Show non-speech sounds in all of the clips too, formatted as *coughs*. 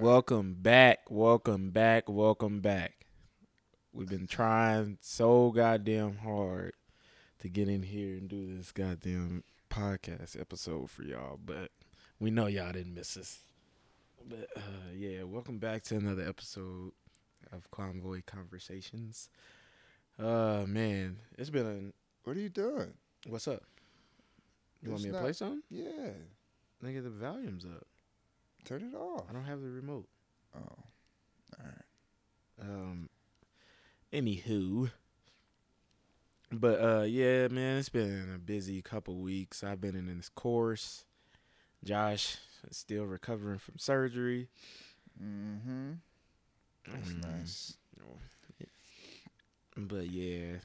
Welcome back. Welcome back. Welcome back. We've been trying so goddamn hard to get in here and do this goddamn podcast episode for y'all, but we know y'all didn't miss us. But uh, yeah, welcome back to another episode of Convoy Conversations. Uh man, it's been a What are you doing? what's up? You want It's me to not- play something? Yeah, Nigga, the volume's up. Turn it off. I don't have the remote. Oh, all right. Um. Anywho, but uh, yeah, man, it's been a busy couple weeks. I've been in this course. Josh is still recovering from surgery. Mm-hmm. That's Mm, nice. But yeah,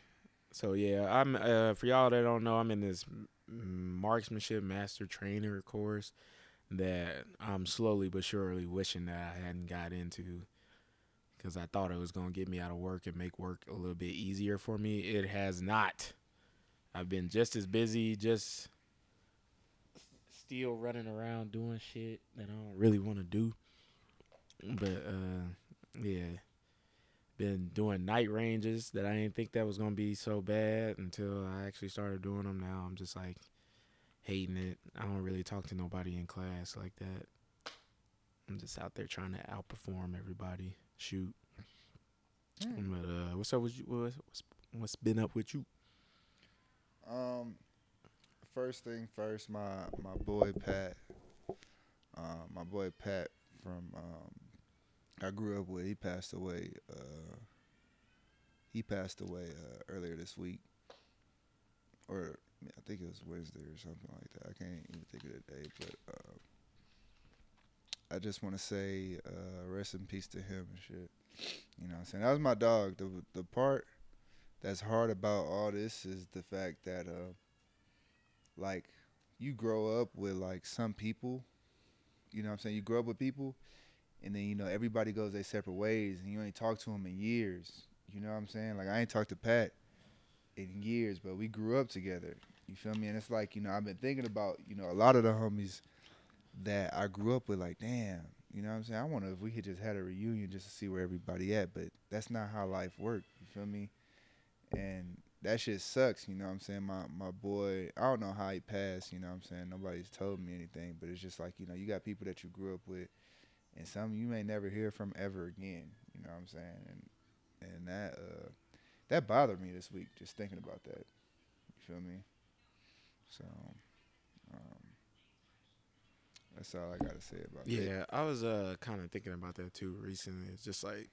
so yeah, I'm uh for y'all that don't know, I'm in this marksmanship master trainer course that I'm slowly but surely wishing that I hadn't got into because I thought it was gonna get me out of work and make work a little bit easier for me. It has not. I've been just as busy, just still running around doing shit that I don't really want to do. But uh, yeah been doing night ranges that I didn't think that was gonna be so bad until I actually started doing them. Now I'm just like hating it. I don't really talk to nobody in class like that. I'm just out there trying to outperform everybody. Shoot. Hmm. But uh, what's up with you? What's, what's what's been up with you? Um, first thing first, my my boy Pat, uh, my boy Pat from um, I grew up with. He passed away. Uh, he passed away uh, earlier this week, or I think it was Wednesday or something like that. I can't even think of the day, but uh, I just want to say uh, rest in peace to him and shit. You know, I'm saying that was my dog. The the part that's hard about all this is the fact that uh like you grow up with like some people you know what i'm saying you grow up with people and then you know everybody goes their separate ways and you ain't talk to them in years you know what i'm saying like i ain't talked to pat in years but we grew up together you feel me and it's like you know i've been thinking about you know a lot of the homies that i grew up with like damn you know what i'm saying i wonder if we could just had a reunion just to see where everybody at but that's not how life worked you feel me and that shit sucks, you know what I'm saying? My my boy, I don't know how he passed, you know what I'm saying? Nobody's told me anything, but it's just like, you know, you got people that you grew up with and some you may never hear from ever again, you know what I'm saying? And and that uh that bothered me this week just thinking about that. You feel me? So um that's all I got to say about that. Yeah, I was uh kind of thinking about that too recently. It's just like,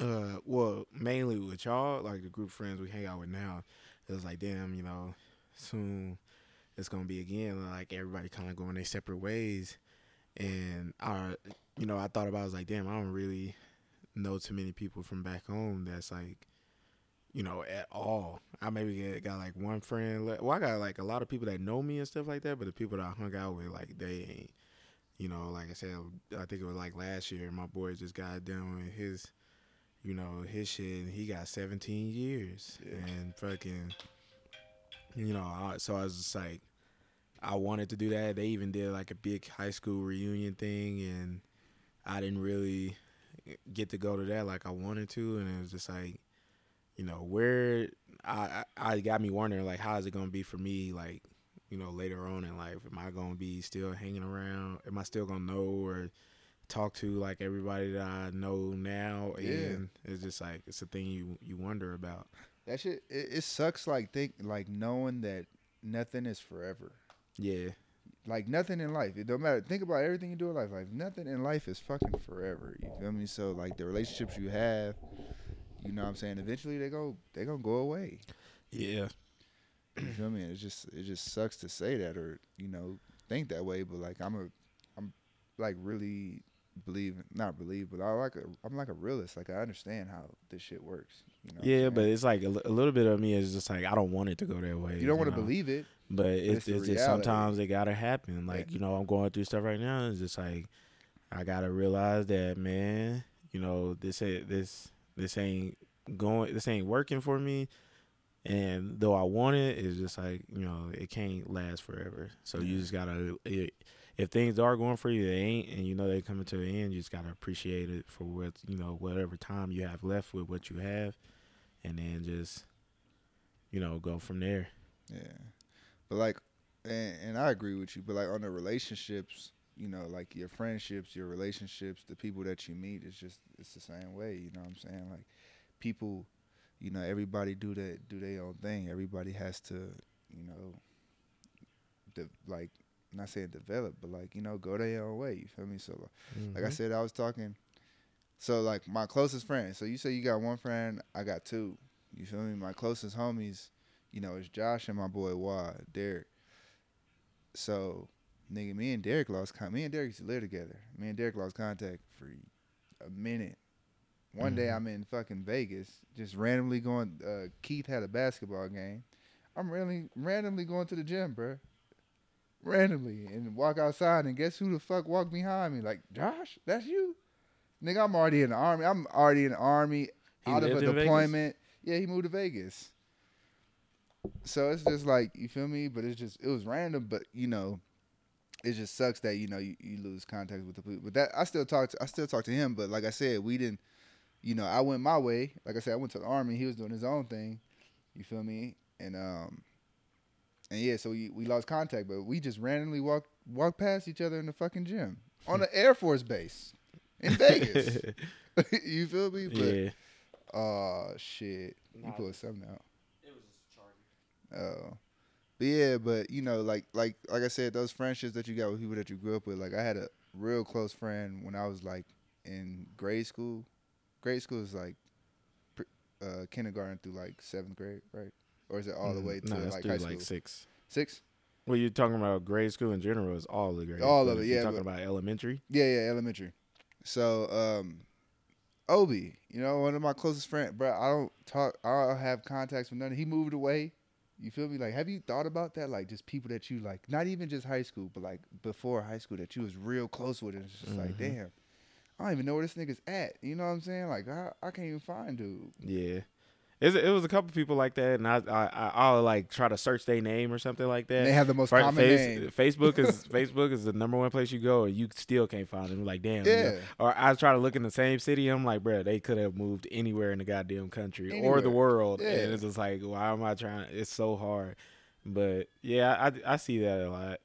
uh, well, mainly with y'all, like the group friends we hang out with now. It was like, damn, you know, soon it's gonna be again like everybody kind of going their separate ways, and I, you know, I thought about it, I was like, damn, I don't really know too many people from back home that's like. You know, at all. I maybe get, got like one friend. le- Well, I got like a lot of people that know me and stuff like that, but the people that I hung out with, like, they ain't you know, like I said, I think it was like last year. My boy just got done with his, you know, his shit. And he got 17 years Yeah. and fucking, you know. I, so I was just like, I wanted to do that. They even did like a big high school reunion thing, and I didn't really get to go to that like I wanted to. And it was just like, you know, where I I, got me wondering like, how is it gonna be for me like you know, later on in life? Am I gonna be still hanging around? Am I still gonna know or talk to like everybody that I know now? Yeah. And it's just like it's a thing you you wonder about. That shit it, it sucks like think like knowing that nothing is forever. Yeah, like nothing in life. It don't matter. Think about everything you do in life. Like nothing in life is fucking forever. You feel me? So like the relationships you have, you know what I'm saying, eventually they go they gonna go away. yeah, You feel me? It just it just sucks to say that or, you know, think that way, but like I'm a I'm like really believe not believe, but I like a I'm like a realist. Like I understand how this shit works. You know yeah. But it's like a, a little bit of me is just like I don't want it to go that way. you don't want to believe it. But it's, it's it's just sometimes it gotta happen. Like Yeah. you know, I'm going through stuff right now. It's just like I gotta realize that man, you know, this this this ain't going, this ain't working for me. And though I want it, it's just like you know it can't last forever. So you just gotta. It, if things are going for you, they ain't, and you know they coming to an end. You just gotta appreciate it for what you know, whatever time you have left with what you have, and then just you know go from there. Yeah, but like, and, and I agree with you. But like on the relationships, you know, like your friendships, your relationships, the people that you meet, it's just it's the same way. You know what I'm saying? Like people, you know, everybody do that do their own thing. Everybody has to, you know, de- like not saying develop, but like you know, go their own way. You feel me? So like I Mhm. said, I was talking. So like my closest friend. So you say you got one friend, I got two. You feel me? My closest homies, you know, is Josh and my boy Wad, Derek. So, nigga, me and Derek lost con- me and Derek used to live together. Me and Derek lost contact for a minute. One day Mhm. I'm in fucking Vegas, just randomly going. Uh, Keith had a basketball game. I'm really randomly going to the gym, bruh. Randomly and walk outside and guess who the fuck walked behind me? Like Josh, that's you, nigga. I'm already in the army. I'm already in the army, He out of a in Vegas? deployment. Yeah, he moved to Vegas. So it's just like you feel me, but it's just it was random. But you know, it just sucks that you know you, you lose contact with the people. But that I still talk to I still talk to him. But like I said, we didn't. You know, I went my way. Like I said, I went to the army. He was doing his own thing. You feel me? And um, and yeah, so we, we lost contact. But we just randomly walked walked past each other in the fucking gym on the Air Force base in Vegas. *laughs* you feel me? But yeah. oh shit, you Nah. pulled something out. It was just charging. Oh. But yeah, but you know, like like like I said, those friendships that you got with people that you grew up with. Like I had a real close friend when I was like in grade school. Grade school is like uh, kindergarten through like seventh grade, right? Or is it all the way to no, that's like through high school? like six. Six? Well, you're talking about grade school in general. Is all the grade. All of it, if you're yeah, Talking about elementary. Yeah, yeah, elementary. So, um, Obi, you know, one of my closest friends, bro. I don't talk. I don't have contacts with none. He moved away. You feel me? Like, have you thought about that? Like, just people that you like, not even just high school, but like before high school that you was real close with. And it's just like, Mhm. damn, I don't even know where this nigga's at. You know what I'm saying? Like, I, I can't even find dude. Yeah. It's, it was a couple people like that, and I I I'll like try to search their name or something like that. And they have the most Fri- common face- name. *laughs* Facebook is *laughs* Facebook is the number one place you go, and you still can't find them. Like damn, you know? Yeah. Or I try to look in the same city. I'm like, bro, they could have moved anywhere in the goddamn country or the world, Yeah. and it's just like, why am I trying? It's so hard. But yeah, I I see that a lot.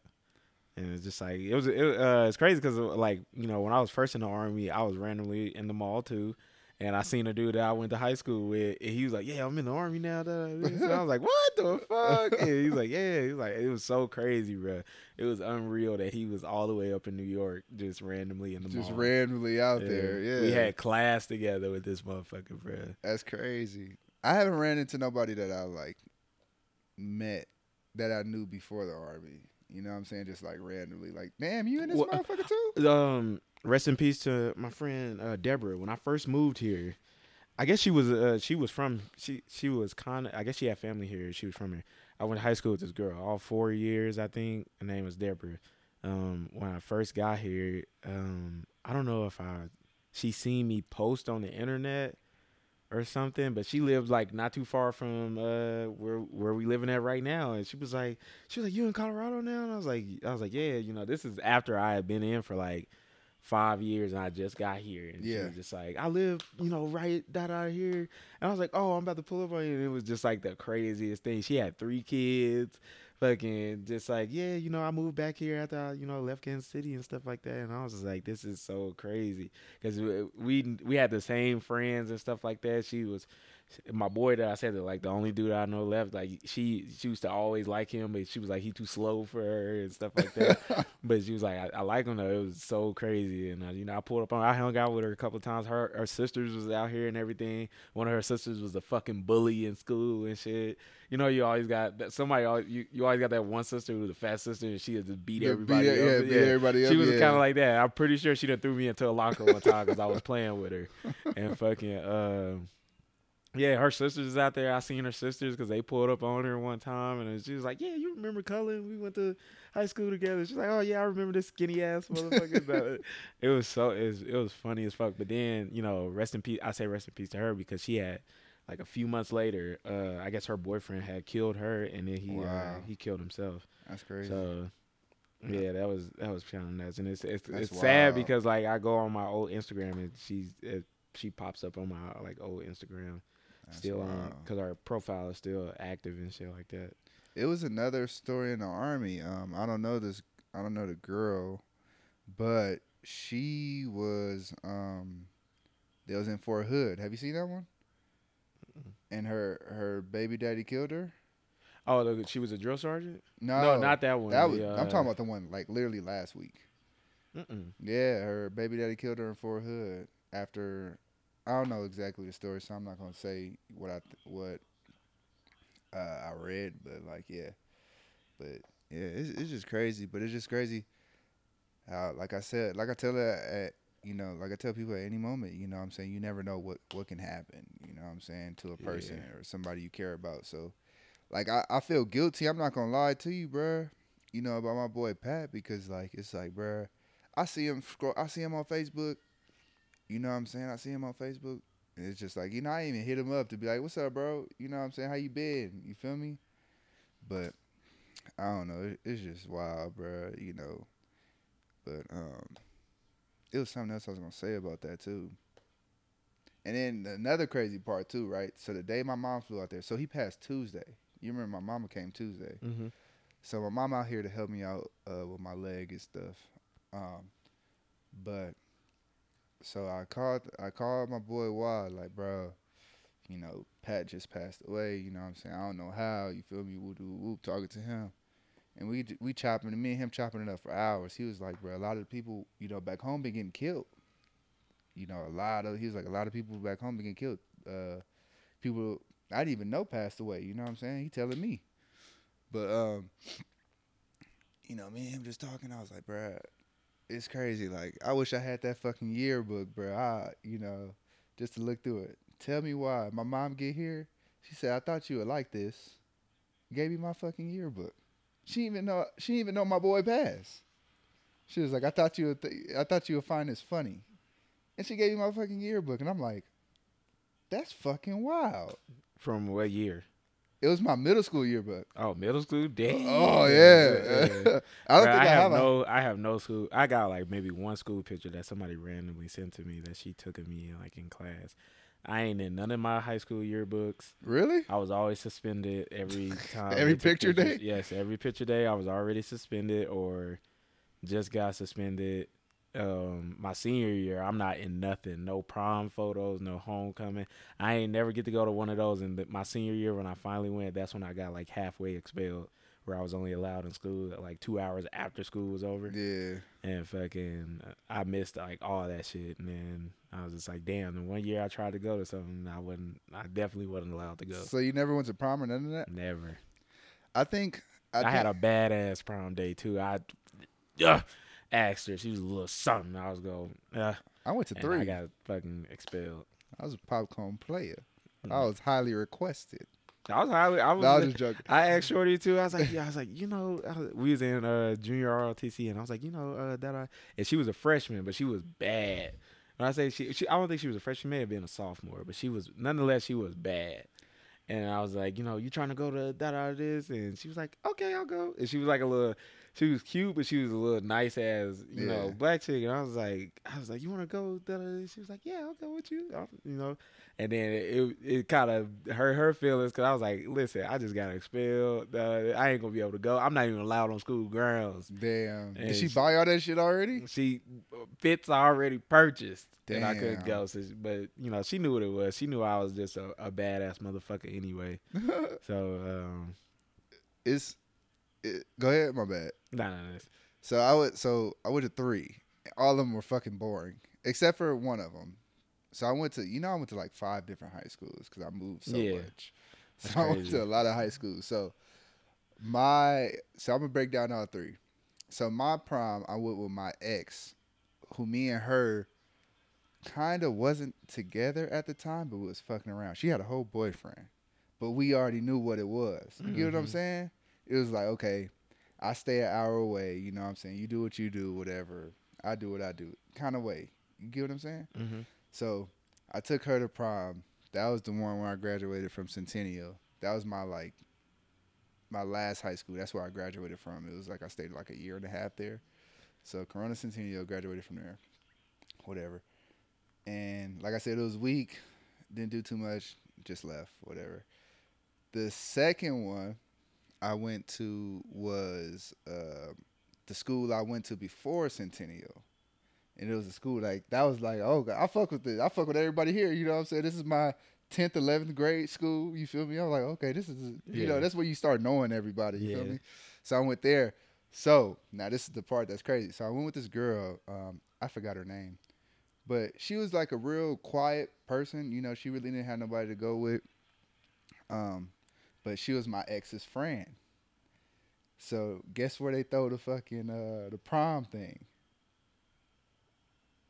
And it's just like it was. It, uh, it's crazy because like you know when I was first in the army, I was randomly in the mall too, and I seen a dude that I went to high school with, and he was like, "Yeah, I'm in the army now." da, da, da." So I was like, *laughs* "What the fuck?" And he's like, "Yeah." He's like, "It was so crazy, bro. It was unreal that he was all the way up in New York, just randomly in the Just mall." randomly out there. Yeah. we had class together with this motherfucker, bro. That's crazy. I haven't ran into nobody that I like met that I knew before the army. You know what I'm saying? Just like randomly, like, damn, you in this Well, motherfucker too? um rest in peace to my friend uh Deborah. When I first moved here, I guess she was uh she was from she she was kind of I guess she had family here. She was from here. I went to high school with this girl all four years. I think her name was Deborah. Um, when I first got here, um, I don't know if I she seen me post on the internet or something, but she lived like not too far from uh where where we living at right now, and she was like she was like you in Colorado now, and I was like I was like yeah, you know this is after I had been in for like five years and I just got here, and she Yeah. was just like I live you know right that out here, and I was like oh I'm about to pull up on you, and it was just like the craziest thing. She had three kids. Fucking just like yeah, you know, I moved back here after I, you know, left Kansas City and stuff like that, and I was just like, this is so crazy because we we had the same friends and stuff like that. She was my boy that I said that like the only dude I know left. Like she she used to always like him, but she was like he too slow for her and stuff like that. *laughs* but she was like I, I like him though. It was so crazy, and uh, you know I pulled up on. I hung out with her a couple of times. Her her sisters was out here and everything. One of her sisters was a fucking bully in school and shit. You know, you always got that somebody. Always, you you always got that one sister who was a fat sister, and she had just beat Yeah, everybody. beat, up. yeah, beat everybody up. She was yeah. kind of like that. I'm pretty sure she done threw me into a locker one time because I was playing with her, and fucking um, yeah, her sisters is out there. I seen her sisters because they pulled up on her one time, and she was like, "Yeah, you remember Cullen? We went to high school together." She's like, "Oh yeah, I remember this skinny ass motherfucker." It was so it was, it was funny as fuck. But then you know, rest in peace. I say rest in peace to her because she had like a few months later, uh, I guess her boyfriend had killed her, and then he uh, he killed himself. That's crazy. So yeah, that was that was kind of nuts, and it's it's, That's it's sad because like I go on my old Instagram and she's it, she pops up on my like old Instagram That's still on because our profile is still active and shit like that. It was another story in the army. Um, I don't know this. I don't know the girl, but she was um, that was in Fort Hood. Have you seen that one? And her her baby daddy killed her. Oh, the, she was a drill sergeant? No, No, not that one. That was. The, I'm uh, talking about the one like literally last week. Mm-mm. Yeah, her baby daddy killed her in Fort Hood after. I don't know exactly the story, so I'm not gonna say what I th- what uh, I read, but like yeah, but yeah, it's it's just crazy. But it's just crazy how, like I said, like I tell her at you know, like I tell people at any moment, you know, what I'm saying you never know what what can happen. You know, what I'm saying to a person or somebody you care about. So, like I I feel guilty. I'm not gonna lie to you, bruh. You know about my boy Pat because like it's like, bruh. I see him scroll. I see him on Facebook. You know what I'm saying? I see him on Facebook. And it's just like you know, I even hit him up to be like, "What's up, bro? You know what I'm saying? How you been? You feel me?" But I don't know. It's just wild, bro. You know. But um, it was something else I was gonna say about that too. And then another crazy part too, right? So the day my mom flew out there, so he passed Tuesday. You remember my mama came Tuesday. Mm-hmm. So my mom out here to help me out uh, with my leg and stuff. Um, but so I called I called my boy Wild like, bro, you know, Pat just passed away. You know what I'm saying? I don't know how. You feel me? Whoop whoop whoop. Talking to him, and we we chopping and me and him chopping it up for hours. He was like, bro, a lot of people you know back home been getting killed. You know, a lot of he was like a lot of people back home been getting killed. Uh, people I didn't even know passed away. You know what I'm saying? He telling me, but um, you know, me and him just talking. I was like, bruh, it's crazy. Like, I wish I had that fucking yearbook, bro. I, you know, just to look through it. Tell me why. My mom get here. She said, I thought you would like this. Gave me my fucking yearbook. She even know. She even know my boy passed. She was like, I thought you would. Th- I thought you would find this funny. And she gave me my fucking yearbook, and I'm like, that's fucking wild. From what year? It was my middle school yearbook. Oh, middle school. Oh, Damn. Oh yeah. Yeah. *laughs* I don't think I, I have, have no. I have no school. I got like maybe one school picture that somebody randomly sent to me that she took of me like in class. I ain't in none of my high school yearbooks. really. I was always suspended every *laughs* time. Every picture day? Yes, every picture day I was already suspended or just got suspended. Um, my senior year, I'm not in nothing. No prom photos, no homecoming. I ain't never get to go to one of those. And the, my senior year, when I finally went, that's when I got like halfway expelled, where I was only allowed in school like two hours after school was over. Yeah. And fucking, I missed like all that shit. And then I was just like, damn. And one year I tried to go to something, I wasn't. I definitely wasn't allowed to go. So you never went to prom or none of that? Never. I think I, I, had a badass prom day too. I uh, asked her. She was a little something. I was going, yeah. I went to and three. I got fucking expelled. I was a popcorn player. I Mhm. was highly requested. I was highly. I was. No, I was just joking. I asked Shorty too. I was like, yeah. I was like, you know, I was- we was in uh, junior ROTC, and I was like, you know, uh, that I. And she was a freshman, but she was bad. When I say she, she, I don't think she was a freshman. She may have been a sophomore, but she was nonetheless she was bad. And I was like, you know, you trying to go to that out of this? And she was like, okay, I'll go. And she was like a little, she was cute, but she was a little nice as you know black chick. And I was like, I was like, you want to go? She was like, yeah, I'll go with you. you know. And then it it kind of hurt her feelings because I was like, listen, I just got expelled. Uh, I ain't gonna be able to go. I'm not even allowed on school grounds. Damn. Did And she she- buy all that shit already? She fits already purchased. And I couldn't go. So, but you know, she knew what it was. She knew I was just a, a badass motherfucker anyway. *laughs* So um, it's it, go ahead, my bad. nah, nah, nah. So I would so I went to three. All of them were fucking boring, except for one of them. So I went to you know I went to like five different high schools because I moved so Yeah. much. So That's I went crazy. to a lot of high schools. So my so I'm gonna break down all three. So my prom I went with my ex, who me and her kind of wasn't together at the time, but we was fucking around. She had a whole boyfriend, but we already knew what it was. You get what I'm Mhm. saying? It was like okay, I stay an hour away. You know what I'm saying? You do what you do, whatever. I do what I do, kind of way. You get what I'm saying? Mm-hmm. So I took her to prom That was the one where I graduated from Centennial. That was my like my last high school. That's where I graduated from. It was like I stayed like a year and a half there. So Corona Centennial graduated from there. Whatever. And like I said, it was weak. Didn't do too much. Just left. Whatever. The second one I went to was uh, the school I went to before Centennial. And it was a school like that was like, oh God, I fuck with this. I fuck with everybody here. You know what I'm saying? This is my tenth, eleventh grade school. You feel me? I was like, okay, this is you Yeah. know, that's where you start knowing everybody. You feel me? So I went there. So now this is the part that's crazy. So I went with this girl. Um, I forgot her name, but she was like a real quiet person. You know, she really didn't have nobody to go with. Um, but she was my ex's friend. So guess where they throw the fucking uh the prom thing?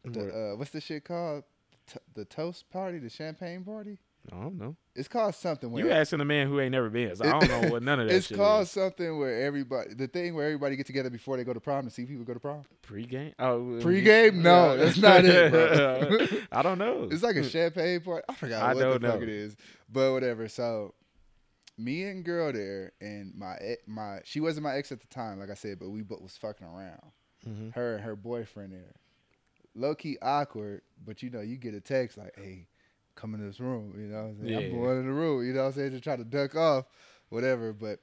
The uh, what's the shit called? T- the toast party, the champagne party. I don't know. It's called something. Where You asking a man who ain't never been. So I don't know what none of *laughs* that it's called is. something where everybody, the thing where everybody get together before they go to prom to see people go to prom. Pre-game? Oh, Pre-game? No, that's not it, bro. *laughs* I don't know. It's like a champagne party. I forgot I what don't the fuck know. it is, but whatever. So, me and girl there, and my my she wasn't my ex at the time, like I said, but we both was fucking around. Mhm. Her and her boyfriend there, low key awkward, but you know you get a text like, "Hey, come in this room," you know. What I'm, saying? Yeah. I'm going in the room, you know. what I'm saying to try to duck off, whatever. But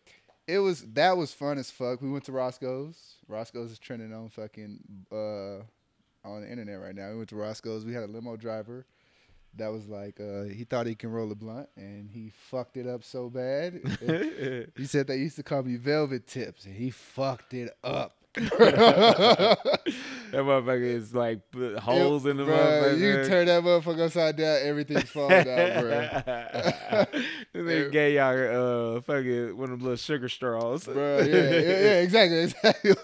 it was that was fun as fuck. We went to Roscoe's. Roscoe's is trending on fucking uh on the internet right now. We went to Roscoe's. We had a limo driver that was like uh he thought he can roll a blunt and he fucked it up so bad. *laughs* he said they used to call me velvet tips and he fucked it up. *laughs* That motherfucker is like put holes in the Bruh, motherfucker. You turn that motherfucker upside down, everything's falling out, bro. *laughs* nigga gave y'all uh fucking one of them little sugar straws. Bro, yeah, yeah, yeah, exactly, exactly.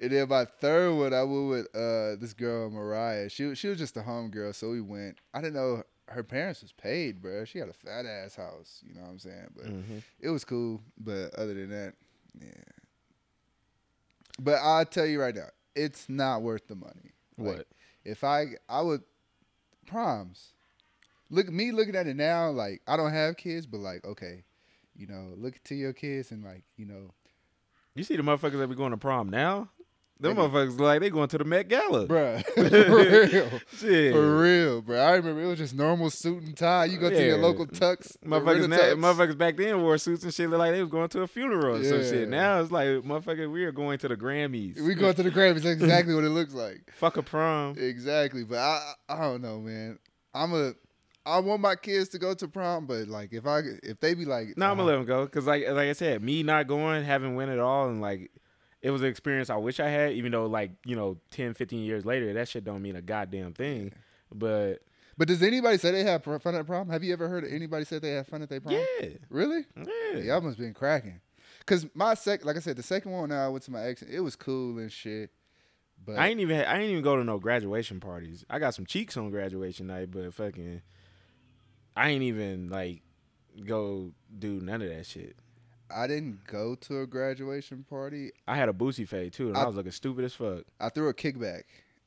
What it was. and then my third one, I went with uh, this girl Mariah. She she was just a home girl, so we went. I didn't know her parents was paid, bro. She had a fat ass house. You know what I'm saying? But Mhm. it was cool. But other than that, yeah. But I'll tell you right now, it's not worth the money. Like, What? if I I would proms. Look me looking at it now, like I don't have kids, but like okay, you know, look to your kids and like you know, You see the motherfuckers that be going to prom now? Them motherfuckers like they going to the Met Gala. bruh, *laughs* *laughs* for real, Shit. for real, bro. I remember it was just normal suit and tie. You go to your local tux, Motherfuckers, now, Renatux. motherfuckers back then wore suits and shit look like they was going to a funeral or some shit. Now it's like motherfucker, we are going to the Grammys. We going to the Grammys. That's exactly what it looks like. *laughs* fuck a prom. Exactly, but I I don't know, man. I'm a I want my kids to go to prom, but like if I if they be like, No, I'm uh, gonna let them go because like like I said, me not going, haven't went at all, and like it was an experience I wish I had. Even though like you know 10, 15 years later, that shit don't mean a goddamn thing. But But does anybody say they have fun at prom? Have you ever heard of anybody say they have fun at their prom? yeah, Really? yeah, Y'all must been cracking. Cause my sec, like I said, the second one now I went to my ex. It was cool and shit. But I ain't even I ain't even go to no graduation parties. I got some cheeks on graduation night, but fucking, I ain't even like go do none of that shit. I didn't go to a graduation party. I had a boosie fade too, and I, I- was looking stupid as fuck. I threw a kickback,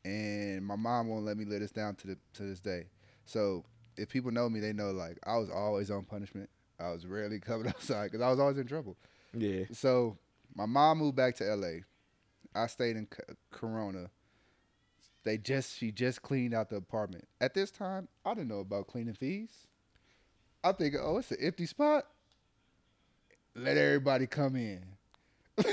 and my mom won't let me let this down to the to this day. So if people know me, they know like I was always on punishment. I was rarely coming *laughs* outside because I was always in trouble. Yeah, So my mom moved back to L.A. I stayed in C- Corona. They just she just cleaned out the apartment. At this time, I didn't know about cleaning fees. I think, oh, it's an empty spot. Let everybody come in. *laughs*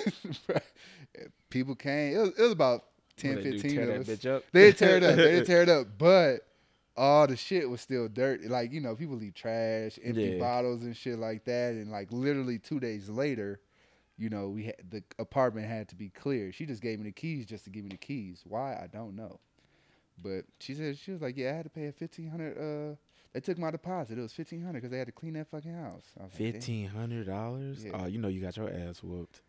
People came. It was, it was about 10, What they 15 tear of that us. bitch up. They didn't tear it up. They didn't *laughs* tear it up, but all the shit was still dirty. Like you know, people leave trash, empty Yeah. bottles and shit like that. And like literally two days later, you know, we had the apartment had to be cleared. She just gave me the keys just to give me the keys. Why I don't know, but she said she was like, yeah, I had to pay a fifteen hundred. Uh, they took my deposit. It was fifteen hundred because they had to clean that fucking house. I was like, "Damn." Fifteen hundred dollars. Oh, you know you got your ass whooped.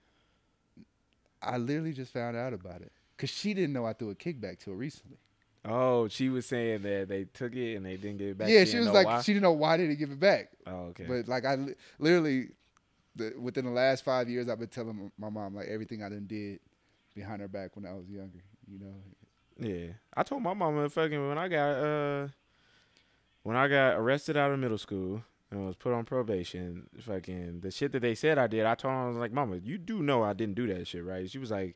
I literally just found out about it because she didn't know I threw a kickback to her recently. Oh, she was saying that they took it and they didn't give it back. yeah, she didn't was like, why? she didn't know why did he give it back. oh, okay. But like I li- literally, the, within the last five years, I've been telling my mom like everything I done did behind her back when I was younger. You know, yeah, I told my mama fucking when I got uh when I got arrested out of middle school and was put on probation, fucking the shit that they said I did, I told them I was like, "Mama, you do know I didn't do that shit, right?" She was like,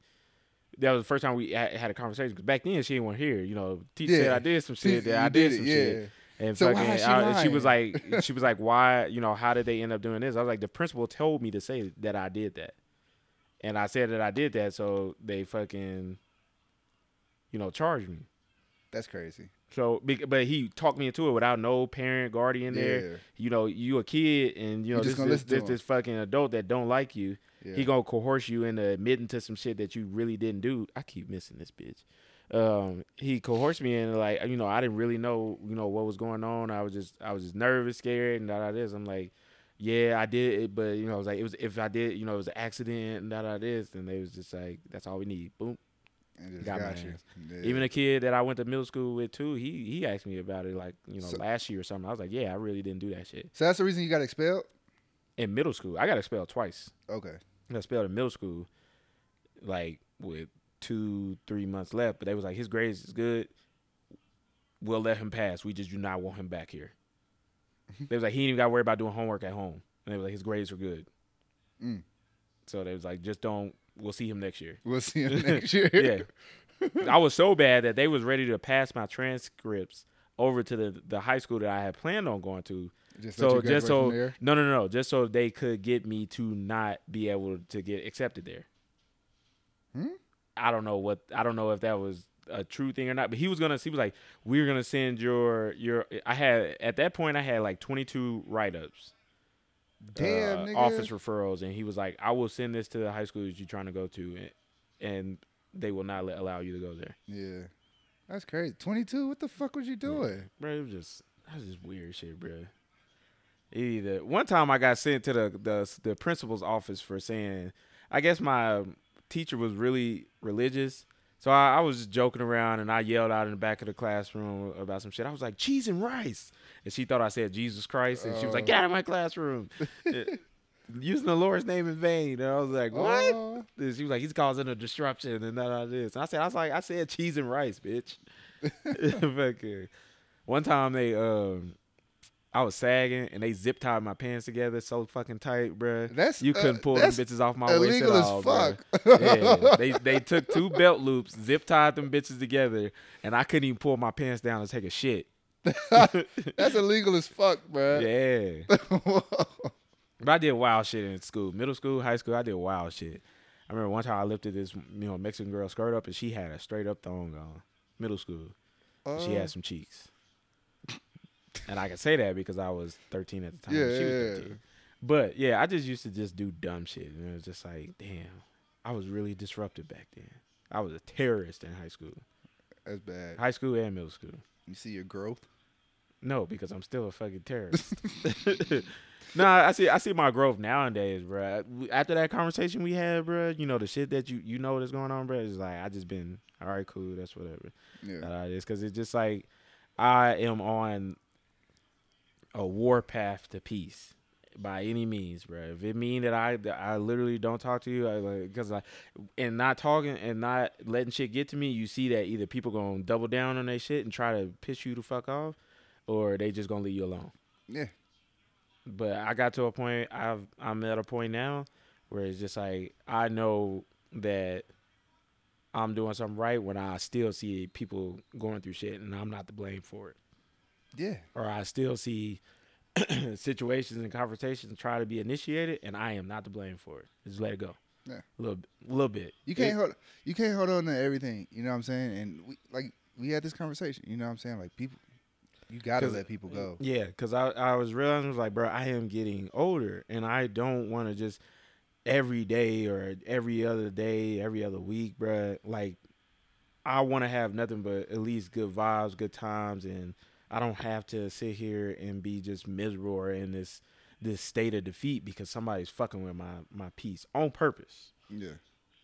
"That was the first time we ha- had a conversation because back then she didn't want to hear. You know, teacher said I did some shit, that I did, it, some yeah. shit." And So fucking, she I- and she was like, she was like, why, you know, how did they end up doing this? I was like, the principal told me to say that I did that, and I said that I did that, so they fucking, you know, charged me. That's crazy. So, but he talked me into it without no parent, guardian there. Yeah. You know, you a kid, and you know this this, this, this fucking adult that don't like you. Yeah. He gonna coerce you into admitting to some shit that you really didn't do. I keep missing this bitch. Um, he coerced me into like you know I didn't really know you know what was going on. I was just I was just nervous, scared, and da da this. I'm like, yeah, I did it, but you know I was like it was if I did you know it was an accident and da da this, and they was just like that's all we need. Boom. Got got, my ass. Yeah. Even a kid that I went to middle school with too, he he asked me about it like you know So- last year or something. I was like, yeah, I really didn't do that shit so that's the reason you got expelled. in middle school. I got expelled twice. Okay. I got expelled in middle school, like with two three months left. But they was like, his grades is good. We'll let him pass. We just do not want him back here. *laughs* they was like, he ain't even got to worry about doing homework at home. And they was like, his grades were good. Mm. So they was like, just don't. We'll see him next year. We'll see him *laughs* next year. Yeah. *laughs* I was so bad that they was ready to pass my transcripts over to the the high school that I had planned on going to. Just So just so no no no just so they could get me to not be able to get accepted there. Hmm? I don't know what I don't know if that was a true thing or not, but he was gonna he was like we're gonna send your your I had at that point I had like 22 write ups. Damn, uh, nigga. office referrals, and he was like, "I will send this to the high school that you're trying to go to, and, and they will not let, allow you to go there." Yeah. That's crazy. 22? What the fuck was you doing? bro. It was just that was just weird shit, bro. Either one time I got sent to the the the principal's office for saying, I guess my teacher was really religious, so I, I was just joking around and I yelled out in the back of the classroom about some shit. I was like cheese and rice, and she thought I said Jesus Christ, and she was like, Oh. "Get out of my classroom." *laughs* Using the Lord's name in vain, and I was like, "What?" Oh, And She was like, "He's causing a disruption," and that all this. And I said, "I was like, I said cheese and rice, bitch." *laughs* *laughs* One time they, um, I was sagging and they zip tied my pants together so fucking tight, bruh. that's You couldn't uh, pull them bitches off my waist at illegal all, fuck. yeah, *laughs* they they took two belt loops, zip tied them bitches together, and I couldn't even pull my pants down to take a shit. *laughs* That's illegal as fuck, bro. Yeah, but I did wild shit in school, middle school, high school. I did wild shit. I remember one time I lifted this, you know, Mexican girl skirt up, and she had a straight up thong on. Middle school, she Uh, had some cheeks, and I can say that because I was 13 at the time. Yeah, she was yeah, But yeah, I just used to just do dumb shit, and it was just like, damn, I was really disruptive back then. I was a terrorist in high school, That's bad. high school and middle school. You see your growth. No, because I'm still a fucking terrorist. *laughs* *laughs* no, I see. I see my growth nowadays, bro. After that conversation we had, bro, you know the shit that you you know that's going on, bro. It's like I just been all right, cool. That's whatever. Yeah. That just because it's just like I am on a war path to peace by any means, bro. If it mean that I that I literally don't talk to you, I like because I and not talking and not letting shit get to me, you see that either people gonna double down on their shit and try to piss you the fuck off, or they just gonna leave you alone. Yeah. But I got to a point. I've I'm at a point now where it's just like I know that I'm doing something right when I still see people going through shit and I'm not to blame for it, Yeah. or I still see *clears throat* situations and conversations try to be initiated and I am not to blame for it. Just let it go. Yeah. a little, little bit. You can't It- hold you can't hold on to everything. You know what I'm saying? And we like we had this conversation. You know what I'm saying? Like people, you gotta let people go. Yeah, because I, I was realizing, I was like, bro, I am getting older and I don't want to just every day or every other day, every other week, bro. Like, I want to have nothing but at least good vibes, good times, and I don't have to sit here and be just miserable or in this this state of defeat because somebody's fucking with my my peace on purpose. Yeah.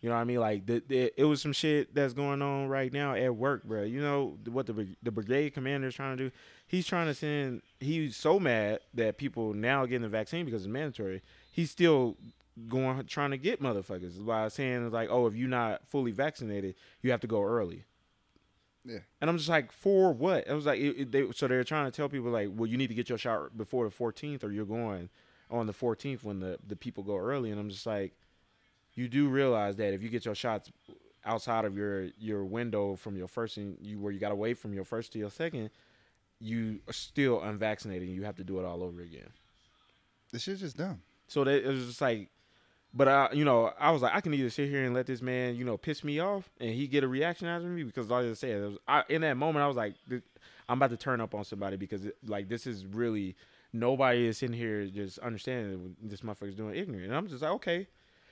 You know what I mean? Like the, the, it was some shit that's going on right now at work, bro. You know what the the brigade commander is trying to do? He's trying to send. He's so mad that people now getting the vaccine because it's mandatory. He's still going trying to get motherfuckers by saying like, oh, if you're not fully vaccinated, you have to go early. Yeah. And I'm just like, for what? It was like, it, it- they, so they're trying to tell people like, well, you need to get your shot before the 14th, or you're going on the 14th when the the people go early. And I'm just like, you do realize that if you get your shots outside of your your window from your first and you where you got away from your first to your second, you are still unvaccinated. and You have to do it all over again. This shit's just dumb. So that it was just like, but I, you know, I was like, I can either sit here and let this man, you know, piss me off, and he get a reaction out of me because, like I said, it was, I, in that moment, I was like, I'm about to turn up on somebody because, it, like, this is really nobody is in here just understanding this motherfucker's doing ignorant, and I'm just like, okay,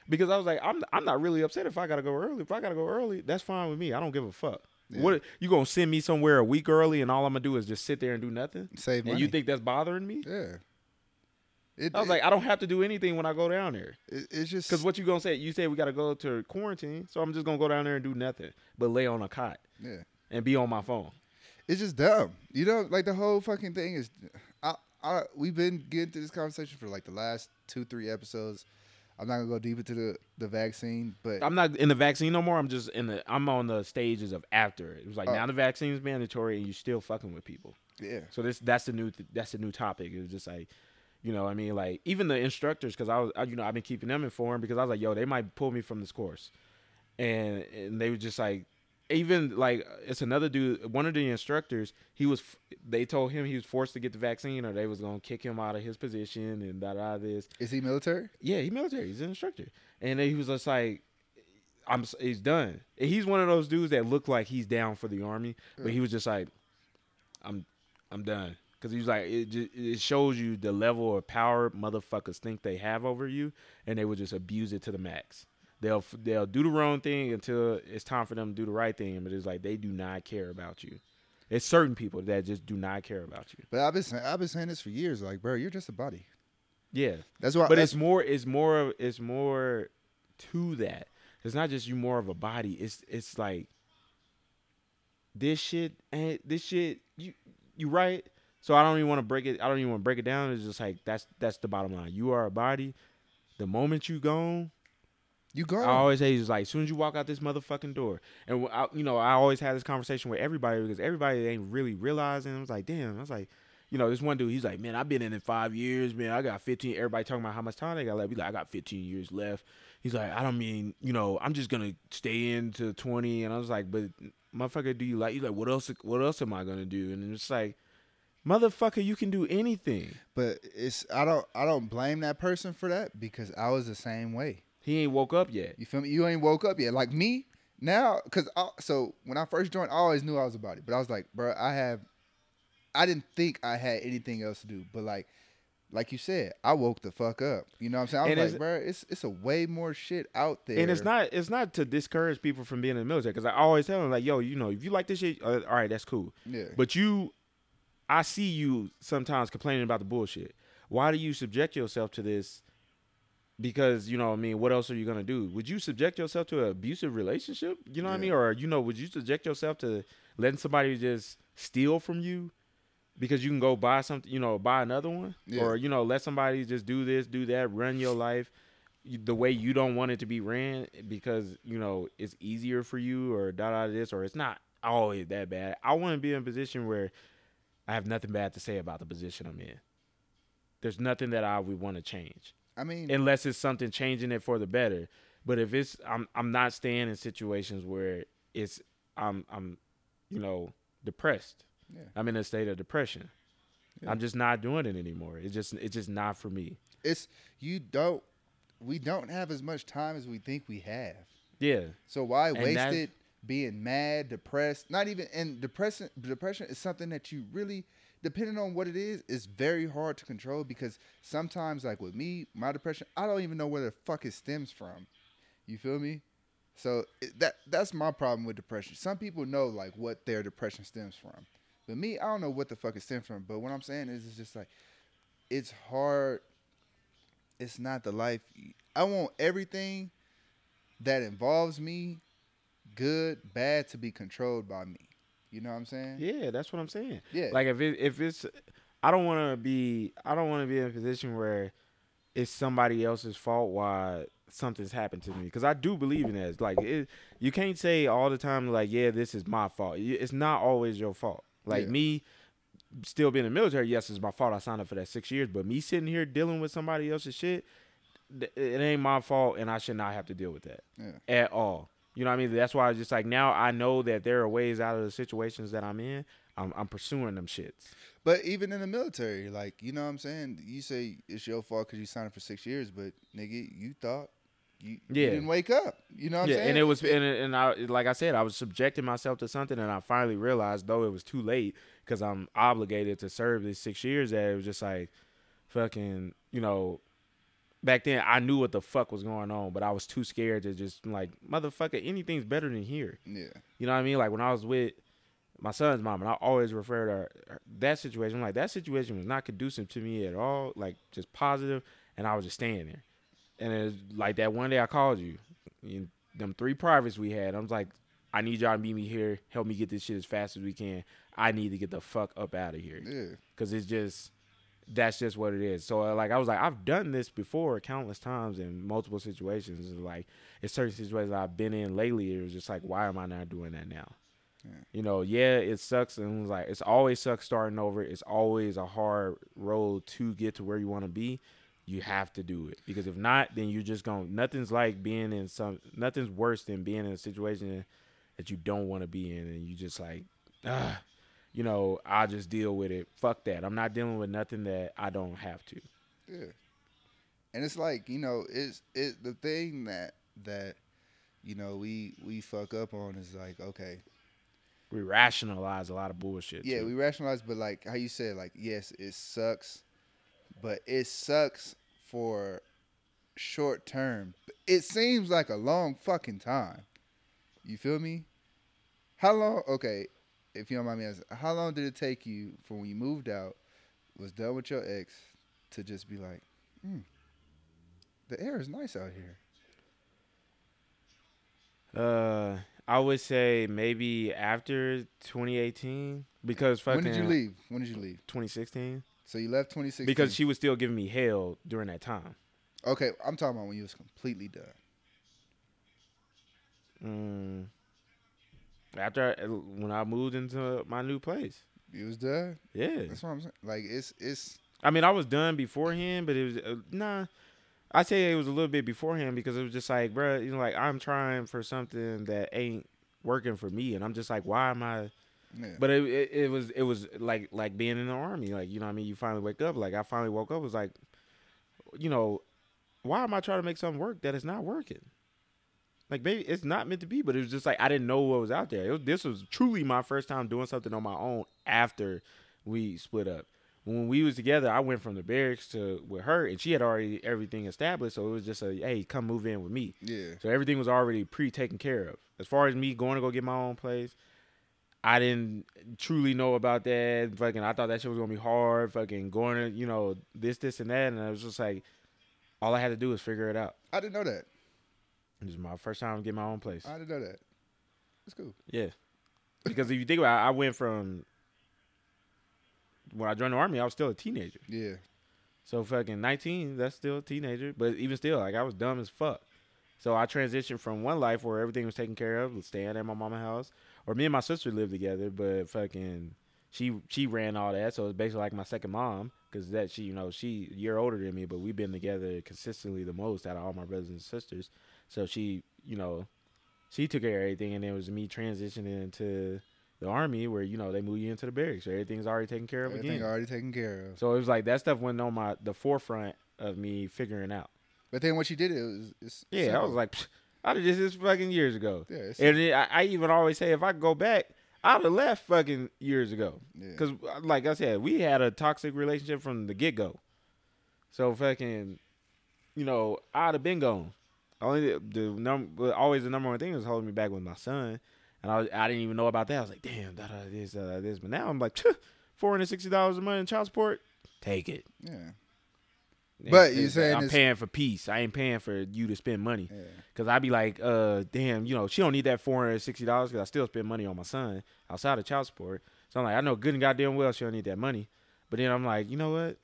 because I was like, I'm, I'm not really upset if I gotta go early. If I gotta go early, that's fine with me. I don't give a fuck. Yeah. What you gonna send me somewhere a week early, and all I'm gonna do is just sit there and do nothing? Save money. And you think that's bothering me? Yeah. It, I was like, I don't have to do anything when I go down there. it, it's just Because what you gonna say? You say we gotta go to quarantine, so I'm just gonna go down there and do nothing but lay on a cot yeah. and be on my phone. It's just dumb. You know, like the whole fucking thing is. I, I, we've been getting to this conversation for like the last two, three episodes. I'm not gonna go deep into the, the vaccine, but I'm not in the vaccine no more. I'm just in the. I'm on the stages of after it. It was like Oh. now the vaccine is mandatory and you're still fucking with people. yeah, So this that's the new that's the new topic. It was just like, you know, what I mean, like even the instructors, because I was, I, you know, I've been keeping them informed because I was like, yo, they might pull me from this course, and and they were just like, even like it's another dude, one of the instructors, he was, they told him he was forced to get the vaccine or they was gonna kick him out of his position and da da this. is he military? Yeah, he military. He's an instructor, and then he was just like, "I'm." He's done. And he's one of those dudes that look like he's down for the army, but he was just like, "I'm, I'm done." Because he was like, it just, it shows you the level of power motherfuckers think they have over you, and they will just abuse it to the max. They'll they'll do the wrong thing until it's time for them to do the right thing, but it's like they do not care about you. It's certain people that just do not care about you. But I've been saying, I've been saying this for years. Like, bro, you're just a body. Yeah, That's why. but that's, it's more it's more of it's more to that it's not just you more of a body it's it's like this shit and this shit you you right so i don't even want to break it i don't even want to break it down it's just like that's that's the bottom line you are a body the moment you gone you go. I always say it's like as soon as you walk out this motherfucking door, and I, you know I always had this conversation with everybody because everybody ain't really realizing. I was like, damn. I was like, you know, this one dude, he's like, man, I've been in it five years, man. I got 15. Everybody talking about how much time they got left. He's like, I got 15 years left. He's like, I don't mean, you know, I'm just gonna stay in into 20. And I was like, but motherfucker, do you like? He's like, what else? What else am I gonna do? And it's like, motherfucker, you can do anything. but it's I don't I don't blame that person for that because I was the same way. He ain't woke up yet. You feel me? You ain't woke up yet. Like me now, because so when I first joined, I always knew I was about it but I was like, bro, I have. I didn't think I had anything else to do, but like, like you said, I woke the fuck up. You know what I'm saying? I was And like, it's- bro, it's it's a way more shit out there. And it's not it's not to discourage people from being in the military because I always tell them like, yo, you know, if you like this shit, uh, all right, that's cool. Yeah. But you, I see you sometimes complaining about the bullshit. Why do you subject yourself to this? Because you know, what I mean, what else are you gonna do? Would you subject yourself to an abusive relationship? You know what I mean, or you know, would you subject yourself to letting somebody just steal from you because you can go buy something, you know, buy another one, Yeah. or you know, let somebody just do this, do that, run your life the way you don't want it to be ran because you know it's easier for you, or da da this, or it's not always that bad. I want to be in a position where I have nothing bad to say about the position I'm in. There's nothing that I would want to change I mean, unless it's something changing it for the better. But if it's I'm I'm not staying in situations where it's I'm I'm you know depressed. Yeah. I'm in a state of depression. Yeah. I'm just not doing it anymore. It's just it's just not for me. it's you don't. We don't have as much time as we think we have. Yeah. So why And waste it being mad, depressed? Not even and depression. Depression is something that you really, depending on what it is, is very hard to control because sometimes, like with me, my depression, I don't even know where the fuck it stems from. You feel me? So that that's my problem with depression. Some people know like what their depression stems from, but me, I don't know what the fuck it stems from. But what I'm saying is, it's just like it's hard. It's not the life. I want everything that involves me, good, bad, to be controlled by me. You know what I'm saying? Yeah, that's what I'm saying. Yeah. Like if it if it's I don't want to be I don't want to be in a position where it's somebody else's fault why something's happened to me because I do believe in that. Like it, you can't say all the time like, yeah, this is my fault. It's not always your fault. Like Yeah. me still being in the military, yes, it's my fault. I signed up for that six years, but me sitting here dealing with somebody else's shit, it ain't my fault, and I should not have to deal with that Yeah. at all. You know what I mean? That's why I just like now I know that there are ways out of the situations that I'm in. I'm, I'm pursuing them shits. But even in the military, like you know what I'm saying, you say it's your fault because you signed up for six years, but nigga, you thought you, you didn't wake up. You know what yeah, I'm saying? and it was and, and I like I said, I was subjecting myself to something, and I finally realized, though it was too late, because I'm obligated to serve these six years. That it was just like, fucking, you know. Back then, I knew what the fuck was going on, but I was too scared to just like, motherfucker, anything's better than here. yeah, You know what I mean? Like when I was with my son's mom, and I always refer to her, her- that situation. I'm like that situation was not conducive to me at all. Like just positive, and I was just staying there. And it was like that one day I called you, you them three privates we had. I was like, I need y'all to meet me here. Help me get this shit as fast as we can. I need to get the fuck up out of here yeah, because it's just that's just what it is. So uh, like I was like I've done this before countless times in multiple situations. Like in certain situations I've been in lately. It was just like why am I not doing that now? Yeah. You know, yeah, it sucks and it was like it's always sucks starting over. It's always a hard road to get to where you want to be. You have to do it because if not, then you're just going. to Nothing's like being in some. Nothing's worse than being in a situation that you don't want to be in, and you just like, ah, you know, I'll just deal with it. Fuck that. I'm not dealing with nothing that I don't have to. yeah. And it's like you know, it's it the thing that that you know we we fuck up on is like okay, We rationalize a lot of bullshit. yeah, too. we rationalize, but like how you said, like yes, it sucks, but it sucks for short term. It seems like a long fucking time. You feel me? How long? Okay, if you don't mind me asking, how long did it take you from when you moved out, was done with your ex, to just be like, hmm, the air is nice out here. Uh, I would say maybe after 2018 because fucking when did you leave? When did you leave? 2016 So you left 2016. because she was still giving me hell during that time. okay, I'm talking about when you was completely done. Mm. After I, when I moved into my new place, You was done. yeah. That's what I'm saying. Like it's it's I mean, I was done beforehand, but it was uh, nah. I say it was a little bit beforehand because it was just like, bro, you know, like I'm trying for something that ain't working for me, and I'm just like, why am I? yeah. But it, it it was it was like like being in the army, like you know, what I mean, you finally wake up. Like I finally woke up, was like, you know, why am I trying to make something work that is not working? Like maybe it's not meant to be, but it was just like I didn't know what was out there. It was, this was truly my first time doing something on my own after we split up. When we was together, I went from the barracks to with her, and she had already everything established. So it was just a hey, come move in with me. yeah. So everything was already pre taken care of. As far as me going to go get my own place, I didn't truly know about that. Fucking, I thought that shit was gonna be hard. Fucking going to, you know, this, this, and that, and I was just like, all I had to do was figure it out. I didn't know that. It is my first time getting my own place. I didn't know that. It's cool. Yeah, because if you think about, it, I went from when I joined the army, I was still a teenager. Yeah. So fucking 19, that's still a teenager. But even still, like I was dumb as fuck. So I transitioned from one life where everything was taken care of, staying at my mama's house, or me and my sister lived together, but fucking she she ran all that. So it's basically like my second mom because that she you know she year older than me, but we've been together consistently the most out of all my brothers and sisters. So she you know she took care of everything, and it was me transitioning into the army where you know they move you into the barracks, so everything's already taken care of Everything again. already taken care of. So it was like that stuff went on my the forefront of me figuring out. But then what you did it was it's Yeah, I was like, I did this this fucking years ago. yeah, And it, I, I even always say if I go back, I'd have left fucking years ago. yeah. Cause uh, like I said, we had a toxic relationship from the get go. So fucking, you know, I'd have been gone. Only the, the number, always the number one thing was holding me back with my son, and I was, I didn't even know about that. I was like, damn, da, da, this, uh, this. But now I'm like, four hundred sixty dollars a month in child support, take it. yeah. Yeah, But you saying I'm paying for peace. I ain't paying for you to spend money. Yeah. Cause I'd be like, uh, damn, you know, she don't need that four hundred sixty dollars because I still spend money on my son outside of child support. So I'm like, I know good and goddamn well she don't need that money. But then I'm like, you know what?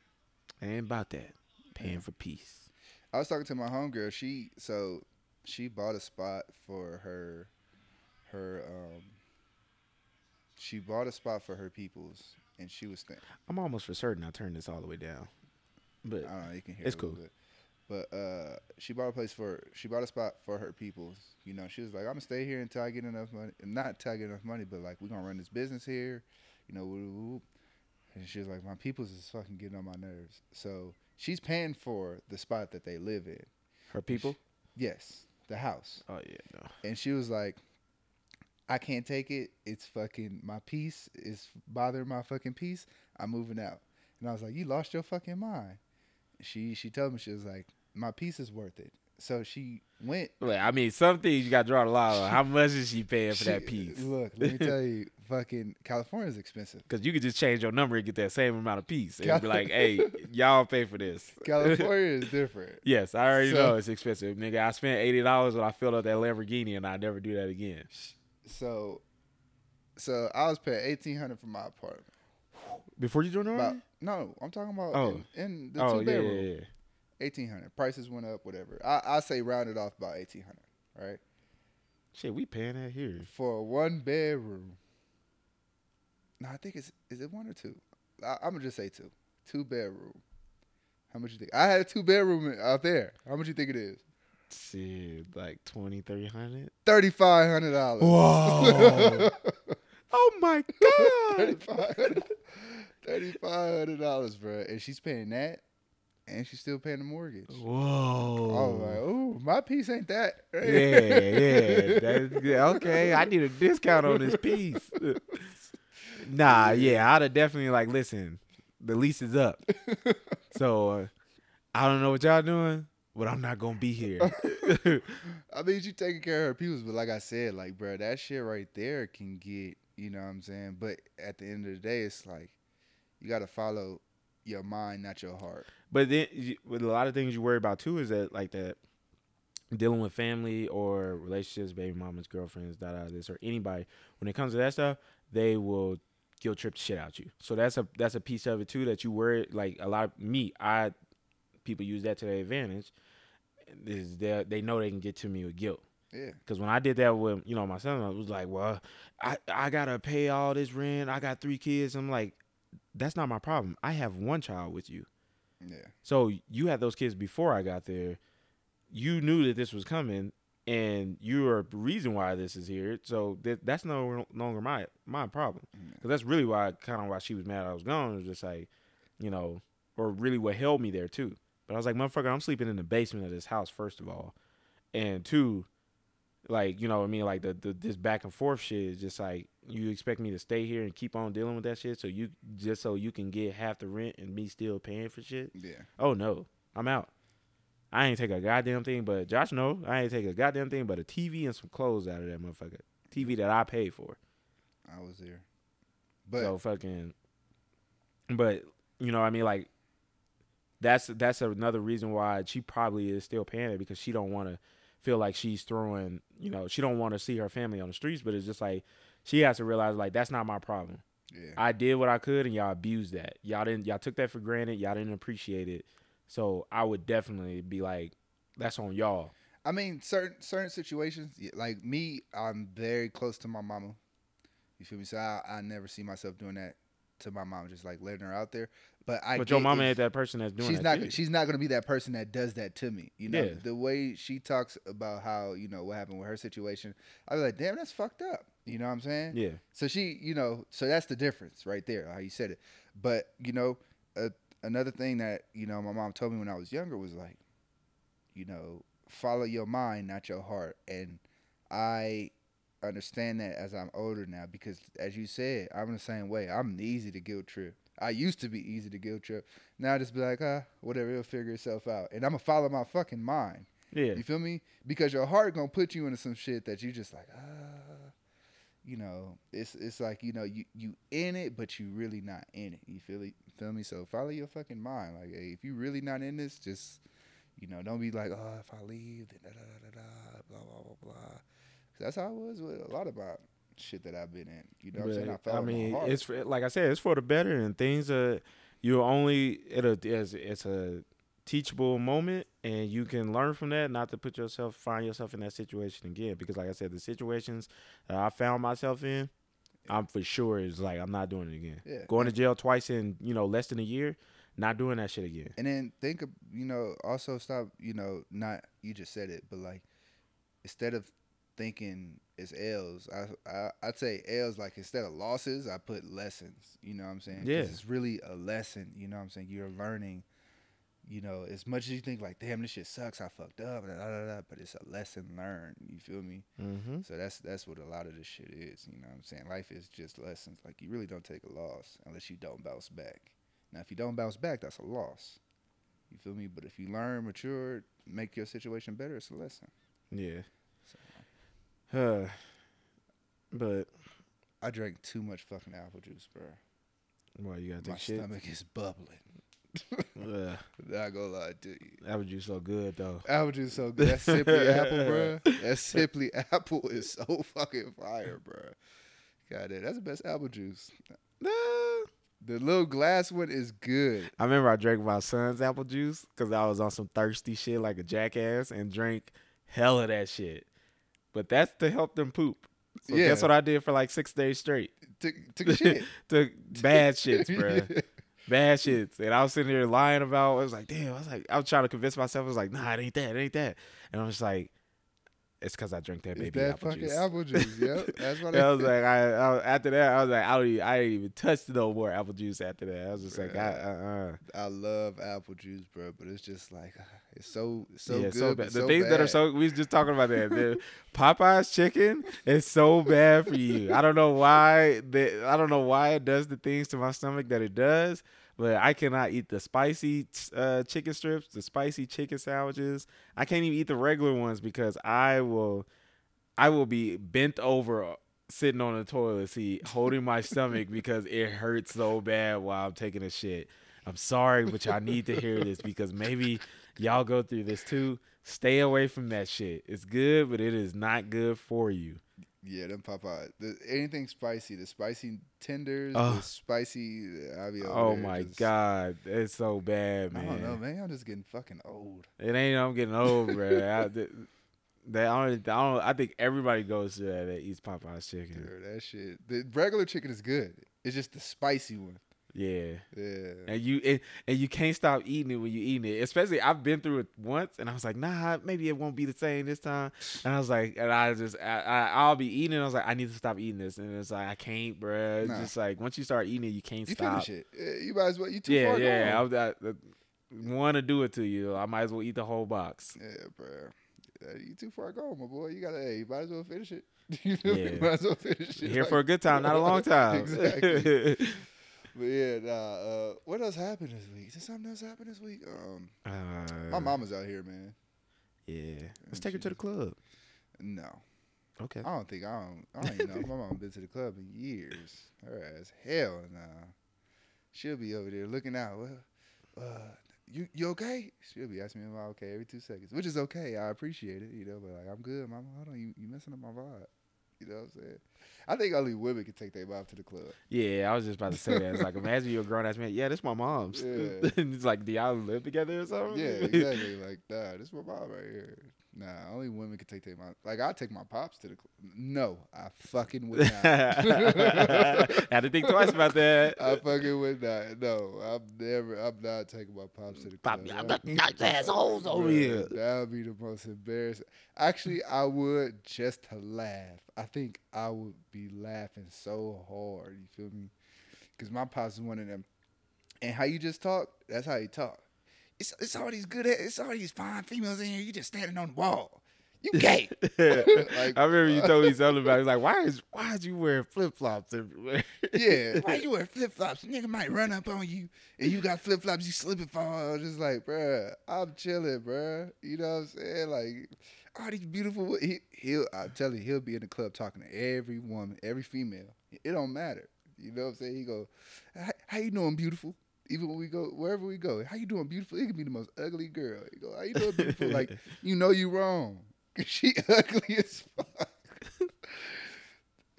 I ain't about that. Paying for peace. I was talking to my homegirl. She so she bought a spot for her her um she bought a spot for her peoples and she was staying I'm almost for certain I turned this all the way down, but I don't know, you can hear It's it cool. bit. But uh she bought a place for she bought a spot for her peoples. You know, she was like, I'm gonna stay here until I get enough money not until I get enough money, but like we're gonna run this business here, you know, whoop, whoop, whoop. and she was like, My peoples is fucking getting on my nerves. So she's paying for the spot that they live in. her people. Yes, the house. Oh yeah, no. And she was like, I can't take it. It's fucking my peace is bothering my fucking peace. I'm moving out. And I was like, You lost your fucking mind. She she told me she was like, My peace is worth it. So she went Wait, I mean, some things you got to draw the line on. How *laughs* much is she paying for she- that piece? Look, let me tell you, fucking California's expensive. *laughs* Because you could just change your number and get that same amount of piece, and Cal- be like, "Hey, y'all pay for this." *laughs* California is different. yes, I already So- know it's expensive, nigga. I spent eighty dollars when I filled up that Lamborghini, and I never do that again. So so I was paying eighteen hundred for my apartment. Before you joined the army? no, I'm talking about Oh. in, in the Oh two yeah, bedroom. yeah, yeah. Eighteen hundred. Prices went up, whatever. I I say round it off about eighteen hundred, right? Shit, we paying that here. For a one bedroom. No, I think it's is it one or two? I, I'm gonna just say two. Two bedroom. How much you think? I had a two bedroom out there. How much you think it is? Shit, like twenty, thirty hundred. Thirty five hundred dollars. Whoa! *laughs* oh my *laughs* god! Hundred. Thirty-five hundred dollars, bro, and she's paying that, and she's still paying the mortgage. I was Whoa! like, "Ooh, my piece ain't that." yeah, *laughs* yeah. Okay, I need a discount on this piece. *laughs* nah, yeah, I'd have definitely like, listen, the lease is up, *laughs* so uh, I don't know what y'all doing, but I'm not gonna be here. I mean, you taking care of her peoples, but like I said, like, bro, that shit right there can get, you know what I'm saying? But at the end of the day, it's like, you got to follow your mind, not your heart. But then, you- with a lot of things you worry about too is that like that dealing with family or relationships, baby mamas, girlfriends, da da this or anybody. When it comes to that stuff, they will guilt trip the shit out you. So that's a that's a piece of it too that you worry. Like a lot of me, I people use that to their advantage. Is they they know they can get to me with guilt. Yeah. Because when I did that with you know my son, I was like, well, I I gotta pay all this rent. I got three kids. I'm like, that's not my problem. I have one child with you. Yeah. So you had those kids before I got there. You knew that this was coming, and you are the reason why this is here. So th- that's no longer my my problem. Mm-hmm. Because that's really why kind of why she was mad I was gone. It was just like, you know, or really what held me there too. But I was like, motherfucker, I'm sleeping in the basement of this house first of all, and two, like you know, what I mean, like the, the this back and forth shit is just like you expect me to stay here and keep on dealing with that shit. So you just so you can get half the rent and me still paying for shit. Yeah. Oh no, I'm out. I ain't take a goddamn thing, but Josh no, I ain't take a goddamn thing but a TV and some clothes out of that motherfucker. TV that I paid for. I was there. But so fucking. But you know, what I mean, like, that's that's another reason why she probably is still paying it because she don't want to feel like she's throwing. You know, she don't want to see her family on the streets, but it's just like she has to realize like that's not my problem. yeah. I did what I could, and y'all abused that. Y'all didn't. Y'all took that for granted. Y'all didn't appreciate it. So I would definitely be like, that's on y'all. I mean, certain certain situations, like me, I'm very close to my mama. You feel me? So I, I never see myself doing that to my mom, just like letting her out there. But I but your mama ain't that person that's doing she's that. not to you. she's not gonna be that person that does that to me. You know, Yeah. the way she talks about how you know what happened with her situation, I was like, damn, that's fucked up. You know what I'm saying? yeah. So she, you know, so that's the difference right there, how you said it. But you know, uh, another thing that you know my mom told me when I was younger was like, you know, follow your mind, not your heart, and I understand that as I'm older now because, as you said, I'm the same way. I'm easy to guilt trip. I used to be easy to guilt trip. Now I just be like, ah, whatever, it'll figure itself out, and I'm gonna follow my fucking mind. Yeah. You feel me? Because your heart gonna put you into some shit that you just like, ah, you know, it's it's like you know you you in it, but you really not in it. You feel it? Feel me? So follow your fucking mind. Like, hey, if you really not in this, just you know, don't be like, oh, if I leave, then da da da da da, blah blah blah blah. 'Cause that's how it was with a lot of my shit that I've been in. You know what I'm saying? I, followed I mean, it's for, like I said, it's for the better, and things are you only it's, it's a teachable moment, and you can learn from that, not to put yourself find yourself in that situation again. Because like I said, the situations that I found myself in, I'm for sure is like I'm not doing it again. Yeah. Going to jail twice in you know less than a year, not doing that shit again. And then think of you know also stop you know not you just said it but like instead of thinking it's L's I, I I'd say L's like instead of losses I put lessons you know what I'm saying? Yeah. it's really a lesson you know what I'm saying you're learning you know as much as you think like damn this shit sucks I fucked up da, da, da, but it's a lesson learned you feel me Mm-hmm. so that's that's what a lot of this shit is you know what I'm saying life is just lessons like you really don't take a loss unless you don't bounce back now, if you don't bounce back, that's a loss. You feel me? But if you learn, mature, make your situation better, it's a lesson. Yeah. Uh, *sighs* but I drank too much fucking apple juice, bro. well, you gotta My take shit. stomach is bubbling. Ugh, *laughs* Not gonna lie to you. that was just so good though. Apple juice so good. That *laughs* simply apple, bro. That simply apple is so fucking fire, bro. God, damn, that's the best apple juice. The little glass one is good. I remember I drank my son's apple juice because I was on some thirsty shit like a jackass and drank hell of that shit. But that's to help them poop. So Yeah. that's what I did for like six days straight. Took, took *laughs* shit. Took bad *laughs* shits, bro. Bad shits. And I was sitting there lying about I was like, damn, I was like, I was trying to convince myself, I was like, nah, it ain't that, it ain't that. And I was like, it's because I drink that It's baby that apple fucking juice. apple juice. *laughs* Yep. That's what I was like, I, I after that, I was like, I don't even, I didn't even touch no more apple juice after that. I was just like, I, uh, uh. I love apple juice, bro, but it's just like it's so so yeah, good. so bad. The so things that are so we was just talking about that. The Popeye's chicken is so bad for you. I don't know why. The, I don't know why it does the things to my stomach that it does. But I cannot eat the spicy uh, chicken strips, the spicy chicken sandwiches. I can't even eat the regular ones because I will, I will be bent over, sitting on the toilet seat, holding my stomach *laughs* because it hurts so bad while I'm taking a shit. I'm sorry, but y'all need to hear this because maybe y'all go through this too. Stay away from that shit. It's good, but it is not good for you. Yeah, them Popeye. The, anything spicy, the spicy tenders, Ugh. the spicy. Uh, I be Oh my just- god, it's so bad, I man. don't know, man. I'm just getting fucking old. It ain't. I'm getting old, bro. *laughs* I, that I don't, I don't. I think everybody goes through that that eats Popeye's chicken. Dude, that shit. The regular chicken is good. It's just the spicy one. Yeah. Yeah. And you and, and you can't stop eating it when you eating it. Especially I've been through it once, and I was like, nah, maybe it won't be the same this time. And I was like, and I just I, I I'll be eating. it. I was like, I need to stop eating this, and it's like I can't, bruh. It's Nah. just like once you start eating it, you can't You stop. finish it. You might as well. You too Yeah, far yeah. I, gone. was- I, want to do it to you. I might as well eat the whole box. Yeah, bro. You too far gone, my boy. You gotta. Hey, you might as well finish it. *laughs* you me? Yeah. Might as well finish it. Here Like- for a good *laughs* time, not a long time. exactly. *laughs* But yeah, nah. Uh, what else happened this week? Did something else happen this week? Um, uh, my mama's out here, man. Yeah. Let's take her to the club. No, Okay. I don't think I don't. I don't even know. My mama been to the club in years. Her ass, hell nah. She'll be over there looking out. Well, uh, you you okay? She'll be asking me if I'm okay every two seconds, which is okay. I appreciate it, you know. But like, I'm good, mama. Hold on, you you messing up my vibe. You know what I'm saying? I think only women can take their mom to the club. Yeah, I was just about to say that. It's like imagine you're a grown ass man. Yeah, this my mom's. Yeah. *laughs* it's like, do y'all live together or something? Yeah, exactly. like, nah, this is my mom right here. Nah, only women can take mom. Like, I take my pops to the club. No, I fucking would not. *laughs* Had to think twice about that. I fucking would not. No, I'm never. I'm not taking my pops to the Pop, club. That- got nice assholes over here. That would be the most embarrassing. Actually, I would just to laugh. I think I would be laughing so hard. You feel me? Because my pops is one of them. And how you just talk, that's how you talk. It's, it's all these good, it's all these fine females in here. You just standing on the wall. You gay. *laughs* Like, I remember you told me *laughs* something about. it. It's like, why is why is you wearing flip flops everywhere? yeah. *laughs* Why you wear flip flops? Nigga might run up on you and you got flip flops, you slip and fall. I was just like, bruh, I'm chilling, bruh. You know what I'm saying? Like, all these beautiful he he'll I'm telling you, he'll be in the club talking to every woman, every female. It don't matter. You know what I'm saying? He go, "How- How you doing, beautiful? Even when we go wherever we go, how you doing, beautiful? It could be the most ugly girl. He go, How you doing, beautiful? like, *laughs* you know you wrong. *laughs* She ugly as fuck. *laughs*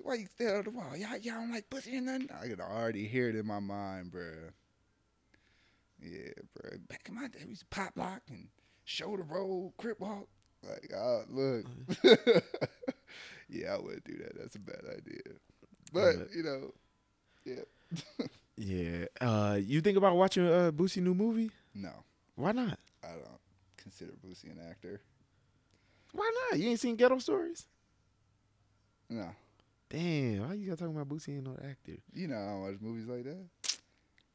Why you stare at the wall? Y'all, y'all don't like pussy or nothing? I can already hear it in my mind, bruh. Yeah, bruh. Back in my day, we used to pop lock and shoulder roll, crip walk. Like, oh, look. Uh. yeah, I wouldn't do that. That's a bad idea. But you know, yeah. Yeah. Uh, you think about watching uh Boosie new movie? no, Why not? I don't consider Boosie an actor. Why not? You ain't seen Ghetto Stories? No, Damn, why you got talking about Boosie ain't no actor? you know I don't watch movies like that.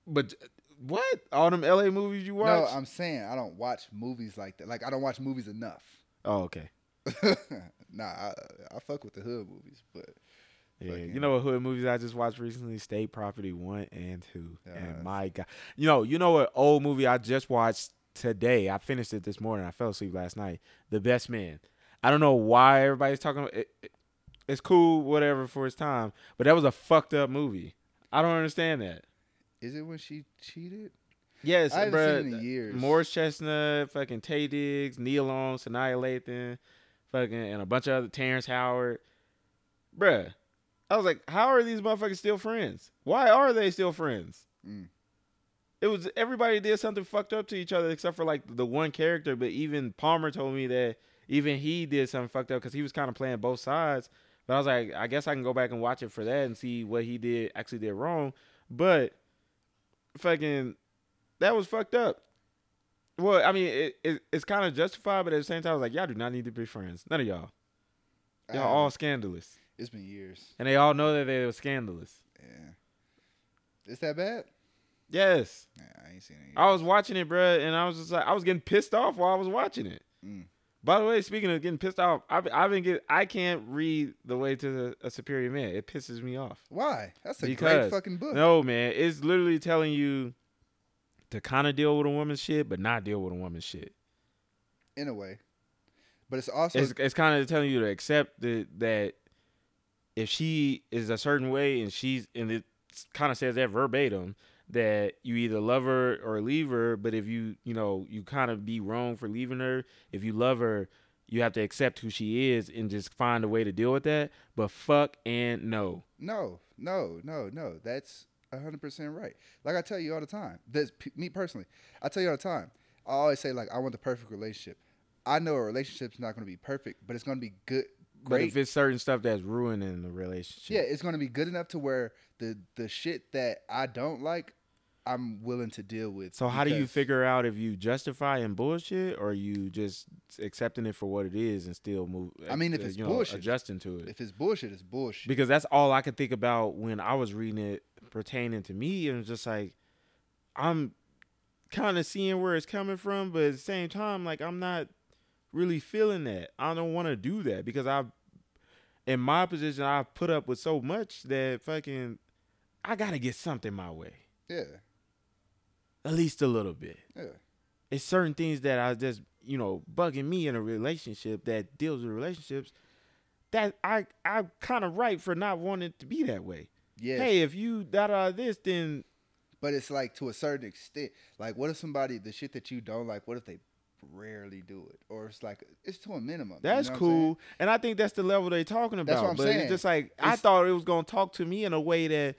But uh, what? All them LA movies you watch? No, I'm saying I don't watch movies like that. Like I don't watch movies enough. oh, okay. *laughs* nah, I, I fuck with the hood movies, but Yeah, you know what hood movies I just watched recently? State Property one and two. Yeah, and my god, you know, you know what old movie I just watched today? I finished it this morning. I fell asleep last night. The Best Man. I don't know why everybody's talking. About it, it- it's cool, whatever for its time, but that was a fucked up movie. I don't understand that. is it when she cheated? Yes, I haven't bruh, seen it in years. Morris Chestnut, fucking Taye Diggs, Nia Long, Sanaa Lathan, fucking, and a bunch of other Terrence Howard. Bruh. I was like, how are these motherfuckers still friends? Why are they still friends? Mm. It was everybody did something fucked up to each other except for like the one character, but even Palmer told me that even he did something fucked up because he was kind of playing both sides. But I was like, I guess I can go back and watch it for that and see what he did actually did wrong. But fucking that was fucked up. Well, I mean, it, it it's kind of justified, but at the same time, I was like, y'all do not need to be friends. None of y'all. Y'all Um, all scandalous, It's been years. and they all know that they were scandalous. Yeah. Is that bad? Yes, Nah, I ain't seen it. I was watching it, bruh, and I was just like, I was getting pissed off while I was watching it. Mm. By the way, speaking of getting pissed off, I've, I've been get I can't read the way to a superior man. It pisses me off. Why? That's a great fucking book. No, man, it's literally telling you to kind of deal with a woman's shit, but not deal with a woman's shit. In a way. But it's also it's it's kind of telling you to accept that that if she is a certain way and she's and it kind of says that verbatim that you either love her or leave her but if you you know you kind of be wrong for leaving her if you love her you have to accept who she is and just find a way to deal with that but fuck and no No, no, no, no. That's hundred percent right. Like I tell you all the time. That's me personally. I tell you all the time. I always say like I want the perfect relationship. I know a relationship's not going to be perfect, but it's going to be good. But if it's certain stuff that's ruining the relationship yeah, it's going to be good enough to where the the shit that I don't like, I'm willing to deal with. So how do you figure out if you justify and bullshit or you just accepting it for what it is and still move? I mean, if uh, it's you know, bullshit, adjusting to it. If it's bullshit, it's bullshit. Because that's all I could think about when I was reading it pertaining to me, and just like I'm kind of seeing where it's coming from, but at the same time, like I'm not really feeling that. I don't want to do that because I've in my position I've put up with so much that fucking I gotta get something my way, yeah, at least a little bit. yeah. it's certain things that are just you know bugging me in a relationship that deals with relationships that I I'm kind of right for not wanting it to be that way. Yeah. Hey, if you da da this, then But it's like to a certain extent. Like, what if somebody the shit that you don't like? What if they rarely do it, or it's like it's to a minimum? you that's know I'm saying? cool. And I think that's the level they're talking about. That's what I'm but saying. it's just like I thought it was gonna talk to me in a way that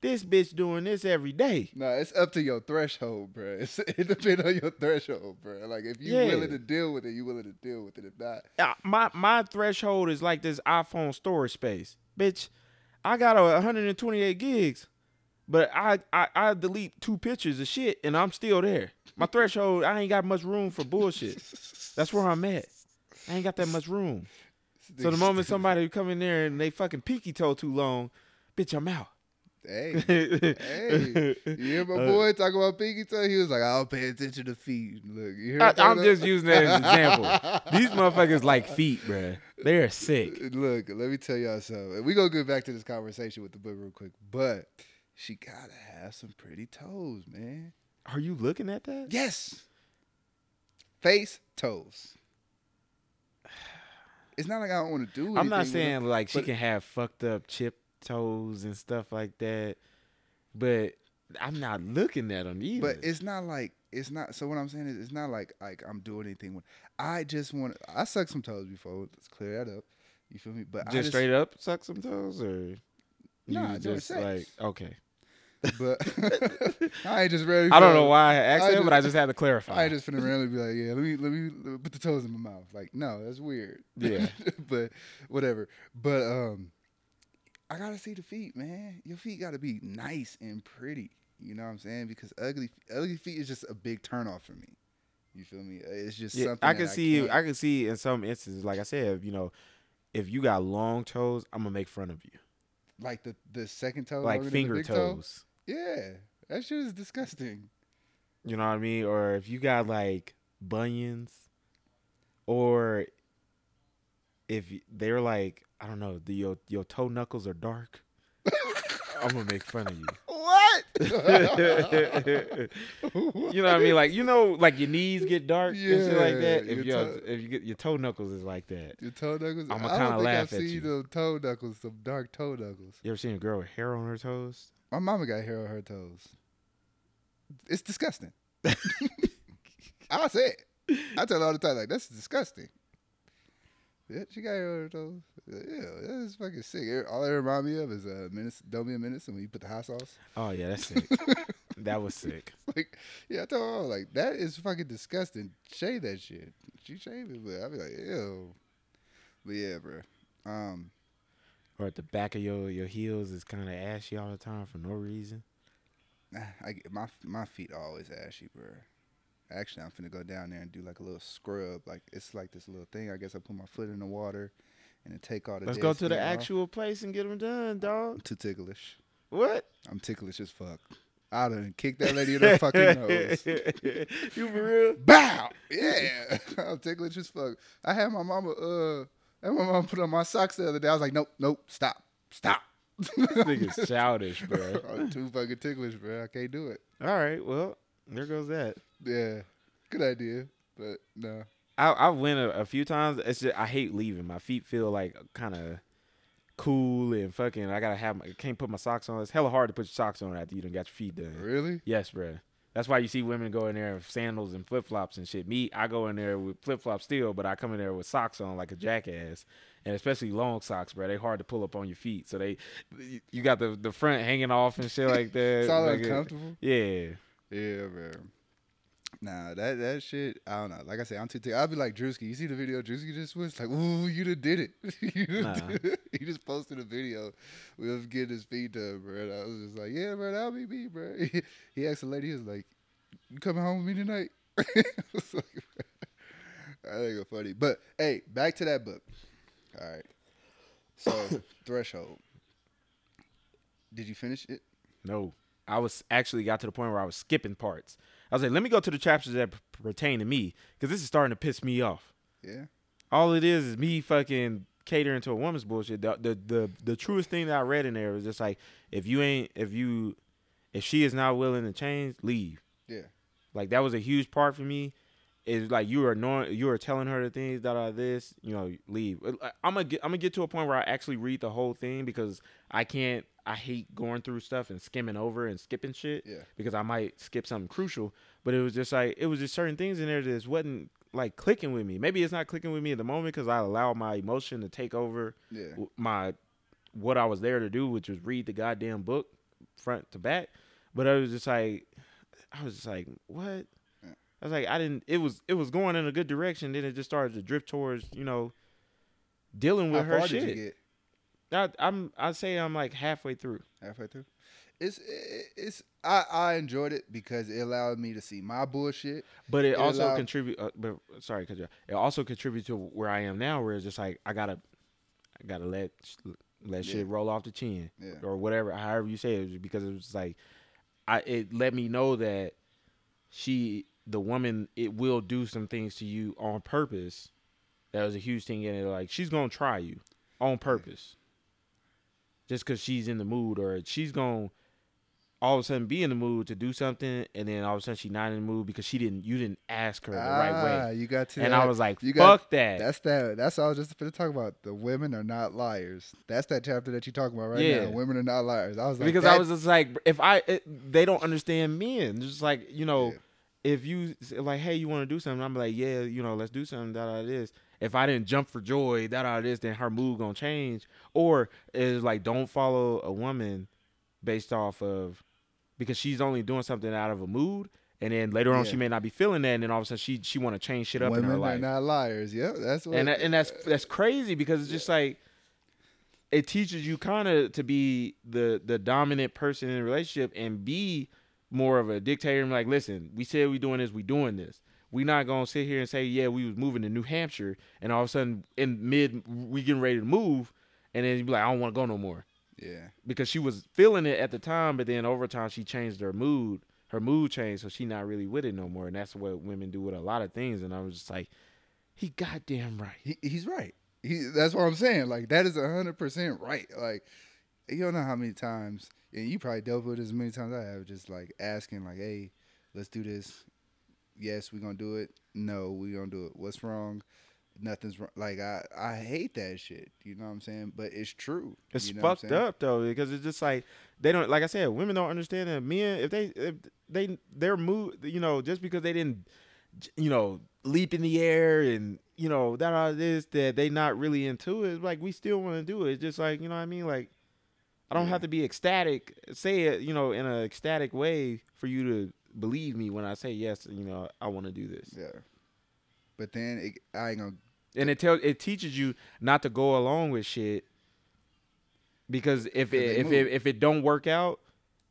this bitch doing this every day. No, it's up to your threshold, bro. *laughs* It's, it depends on your threshold, bro. Like if you Yeah. willing to deal with it, you willing to deal with it. If not, Uh, my my threshold is like this iPhone storage space, bitch. I got a 128 gigs, but I, I I delete two pictures of shit and I'm still there. My threshold, I ain't got much room for bullshit. That's where I'm at. I ain't got that much room. So the moment somebody come in there and they fucking pinky toe too long, bitch, I'm out. hey, *laughs* hey, you hear my Uh, boy talking about pinky toe? He was like, "I'll pay attention to feet." Look, you hear? I, I'm just using that as an *laughs* example. These motherfuckers like feet, bruh. They're sick. Look, let me tell y'all something. We gonna get back to this conversation with the book real quick, but she gotta have some pretty toes, man. Are you looking at that? Yes. Face, toes. It's not like I don't want to do anything. I'm not saying them, like she can have fucked up chip toes and stuff like that, but I'm not looking at them either. But it's not like it's not. So what I'm saying is, it's not like like I'm doing anything. With, I just want. I sucked some toes before. Let's clear that up. You feel me? But just, I just straight up suck some toes, or you Nah, just like okay, but *laughs* I ain't just ready. I don't know why I asked I that, but I just had to I clarify. ain't just finna randomly be like, yeah, let me let me let me put the toes in my mouth. Like, no, that's weird. Yeah. *laughs* but whatever. But um, I gotta see the feet, man. Your feet gotta be nice and pretty. You know what I'm saying? Because ugly ugly feet is just a big turnoff for me. You feel me? It's just yeah, something I can see. can't- I can see in some instances, like I said, you know, if you got long toes, I'm gonna make fun of you, like the the second toe, like finger toes. toe. Yeah, that shit is disgusting. You know what I mean? Or if you got like bunions, or if they're like, I don't know, the your your toe knuckles are dark. *laughs* I'm gonna make fun of you. What? *laughs* you know what I mean? Like you know, like your knees get dark and shit like that. If your toe- if you get your toe knuckles is like that. Your toe knuckles. I'ma kinda don't think laugh I've at seen you. toe knuckles, some dark toe knuckles. You ever seen a girl with hair on her toes? My mama got hair on her toes. It's disgusting. I'll say it. I tell her all the time, like, that's disgusting. Yeah, she got hair on her toes. Yeah, that's fucking sick. All it remind me of is uh, menace, don't be a menace when you put the hot sauce. Oh yeah, that's sick. *laughs* that was sick. *laughs* like, yeah, I told her, like, that is fucking disgusting. Shave that shit. She shaved it, but I'd be like, ew. But yeah, bro. Um, Or at the back of your your heels is kind of ashy all the time for no reason. I my my feet are always ashy, bro. Actually, I'm finna go down there and do like a little scrub. Like it's like this little thing. I guess I put my foot in the water and then take all the. Let's go to the off. actual place and get them done, dog. I'm too ticklish. What? I'm ticklish as fuck. I done kicked that lady in her fucking nose. *laughs* you for real? Bow. Yeah, *laughs* I'm ticklish as fuck. I had my mama. Uh, I had my mom put on my socks the other day. I was like, nope, nope, stop, stop. This nigga's childish, bro. *laughs* I'm too fucking ticklish, bro. I can't do it. All right, well, there goes that. Yeah, good idea, but no. I I went a, a few times. It's just I hate leaving. My feet feel like kind of cool and fucking. I gotta have. My, can't put my socks on. It's hella hard to put your socks on after you done got your feet done. Really? Yes, bro. That's why you see women go in there with sandals and flip flops and shit. Me, I go in there with flip flops still, but I come in there with socks on like a jackass, and especially long socks, bro. They hard to pull up on your feet, so they you got the the front hanging off and shit like *laughs* that. It's all Like it- Yeah, Yeah, man. Nah, that that shit. I don't know. Like I said, I'm too. I'll be like Drewski. You see the video Drewski just was like, "Ooh, you done did it." *laughs* you done Nah. did it. He just posted a video with him getting his feet done, bro. And I was just like, "Yeah, bro, that'll be me, bro." He, *laughs* he asked the lady, he was like, "You coming home with me tonight?" *laughs* I was like, I think it's funny. But hey, back to that book. All right. So *coughs* threshold. Did you finish it? no. I was actually got to the point where I was skipping parts. I was like, let me go to the chapters that p- pertain to me because this is starting to piss me off. Yeah. all it is is me fucking catering to a woman's bullshit. The, the the the truest thing that I read in there was just like if you ain't if you if she is not willing to change, leave. Yeah. Like that was a huge part for me. Is like you are knowing you are telling her the things that are this, you know, leave. I'm gonna get I'm gonna get to a point where I actually read the whole thing because I can't. I hate going through stuff and skimming over and skipping shit Yeah. because I might skip something crucial. But it was just like it was just certain things in there that just wasn't like clicking with me. Maybe it's not clicking with me at the moment because I allowed my emotion to take over Yeah. my what I was there to do, which was read the goddamn book front to back. But I was just like, I was just like, what? Yeah. I was like, I didn't. It was it was going in a good direction. Then it just started to drift towards you know dealing with How her shit. Did you get? I, I'm I'd say I'm like halfway through. halfway through. It's it's I I enjoyed it because it allowed me to see my bullshit. But it, It also allowed- contribute. Uh, but sorry, cause it also contributes to where I am now, where it's just like I gotta, I gotta let let shit roll off the chin Yeah. or whatever, however you say it, was because it was like, I it let me know that she, the woman, it will do some things to you on purpose. That was a huge thing in it. Like she's gonna try you on purpose, just cause she's in the mood, or she's gonna all of a sudden be in the mood to do something, and then all of a sudden she's not in the mood because she didn't, you didn't ask her the right way. Ah, You got to. And that. I was like, you fuck got- that. That's that. That's all I was just going to talk about. The women are not liars. That's that chapter that you're talking about right Yeah. now. Women are not liars. I was like, because I was just like, if I, it, they don't understand men. Just like you know, Yeah. if you like, hey, you want to do something, I'm like, yeah, you know, let's do something. That this. If I didn't jump for joy, that out this, then her mood gonna change. Or is like, don't follow a woman based off of because she's only doing something out of a mood, and then later on Yeah. she may not be feeling that, and then all of a sudden she she want to change shit up Women in her are not liars. Yep, that's what. and that, and that's uh, that's crazy because it's just like it teaches you kind of to be the the dominant person in a relationship and be more of a dictator and like, listen, we said we doing this, we doing this. We not gonna sit here and say, yeah, we was moving to New Hampshire, and all of a sudden in mid we getting ready to move, and then you be like, I don't want to go no more yeah, because she was feeling it at the time, but then over time she changed her mood. Her mood changed, so she not really with it no more, and that's what women do with a lot of things. And I was just like, he goddamn right. he, he's right. He, that's what I'm saying. Like that is hundred percent right. Like you don't know how many times, and you probably dealt with it as many times I have. Just like asking, like, "Hey, let's do this. Yes, we're gonna do it. No, we're gonna do it. What's wrong? Nothing's wrong. Like I, I hate that shit. You know what I'm saying? But it's true. It's you know fucked up though because it's just like they don't like I said women don't understand that men if they if they their mood you know just because they didn't you know leap in the air and you know that all this that they not really into it like we still want to do it it's just like you know what I mean like I don't Yeah. have to be ecstatic say it you know in an ecstatic way for you to believe me when I say yes you know I want to do this Yeah. But then it, I ain't gonna. and it tells it teaches you not to go along with shit because if it if it if it don't work out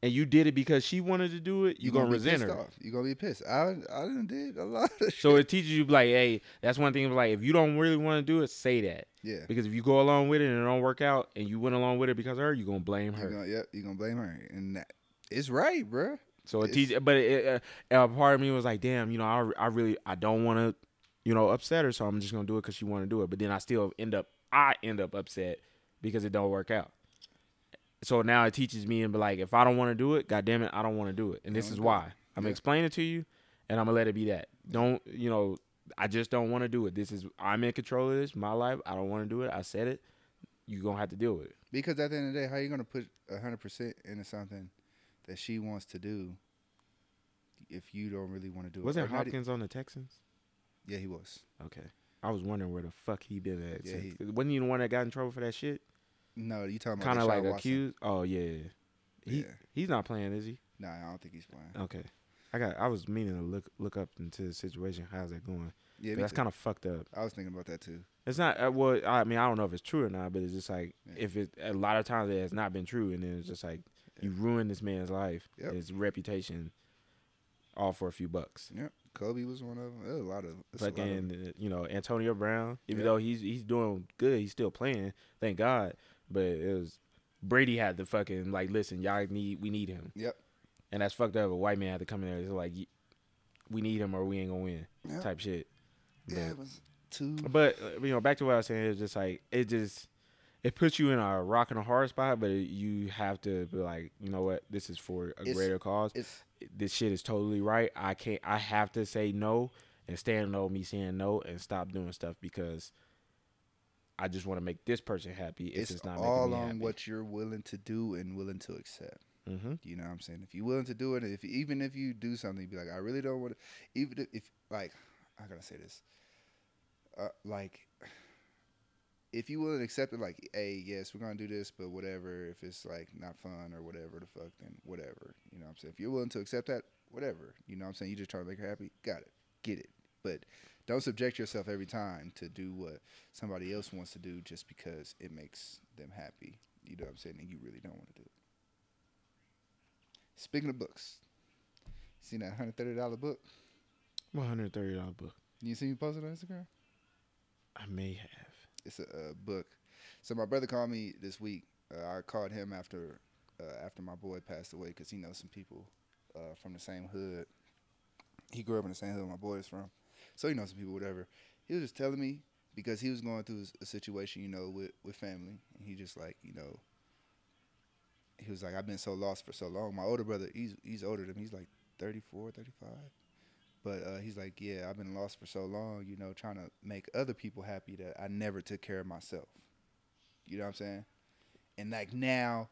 and you did it because she wanted to do it, you You gonna, be resent her. Off. You gonna be pissed. I I done did a lot of shit. So it teaches you like, hey, that's one thing. Like, if you don't really want to do it, say that yeah. because if you go along with it and it don't work out, and you went along with it because of her, you gonna blame You her. gonna, yep, you gonna blame her, and that, it's right, bruh. So it It's- teaches, but it, uh, a part of me was like, damn, you know, I, I really I don't want to, you know, upset her, so I'm just gonna do it because she want to do it. But then I still end up I end up upset because it don't work out. So now it teaches me and be like, if I don't want to do it, god damn it, I don't want to do it, and this is why. I'm Yeah. explaining to you, and I'm gonna let it be that. Don't you know? I just don't want to do it. This is I'm in control of this. My life. I don't want to do it. I said it. You're gonna have to deal with it. Because at the end of the day, how you gonna put hundred percent into something that she wants to do if you don't really want to do it? Wasn't Hopkins on the Texans? yeah, he was. Okay. I was wondering where the fuck he been at. Yeah, he- wasn't he the one that got in trouble for that shit? No, you talking about Kind of like Watson. accused. Oh yeah. He Yeah. he's not playing, is he? Nah, I don't think he's playing. Okay. I got. I was meaning to look look up into the situation. How's that going? Yeah, That's kind of fucked up. I was thinking about that too. It's not. Uh, well, I mean, I don't know if it's true or not, but it's just like Yeah. if it a lot of times it has not been true, and then it's just like you ruined this man's life, Yep. his reputation, all for a few bucks. Yep, Kobe was one of them. There's a lot of. Fucking, uh, you know, Antonio Brown. Even Yeah. though he's he's doing good, he's still playing. Thank God. But it was Brady had to fucking like, listen, y'all need we need him, Yep. and that's fucked up. A white man had to come in there. It's like, we need him or we ain't gonna win, Yep. type shit. Yeah, it was two. But uh, you know, back to what I was saying, it's just like it just it puts you in a rock and a hard spot, but you have to be like, you know what, this is for a It's- greater cause. This shit is totally right. I can't. I have to say no and stand on me saying no and stop doing stuff because I just want to make this person happy. It's, it's not all making me on happy. what you're willing to do and willing to accept. Mm-hmm. You know what I'm saying? If you're willing to do it, if even if you do something, be like, I really don't want to. Even if, if like, I gotta say this, uh, like, if you willing to accept it, like, hey, yes, we're gonna do this, but whatever. If it's like not fun or whatever the fuck, then whatever. You know what I'm saying? If you're willing to accept that, whatever. You know what I'm saying? You just trying to make her happy. Got it. Get it. But don't subject yourself every time to do what somebody else wants to do just because it makes them happy. You know what I'm saying? And you really don't want to do it. Speaking of books, seen that hundred thirty dollar book? One hundred thirty dollar book. You see me post it on Instagram? I may have. It's a, uh book. So my brother called me this week. Uh, I called him after uh, after my boy passed away because he knows some people uh, from the same hood. He grew up in the same hood my boy is from, so he knows some people. Whatever. He was just telling me because he was going through a situation, you know, with with family, and he just like you know. He was like, I've been so lost for so long. My older brother, he's he's older than me. He's like 34, 35. But uh, he's like, yeah, I've been lost for so long, you know, trying to make other people happy that I never took care of myself. You know what I'm saying? And like now,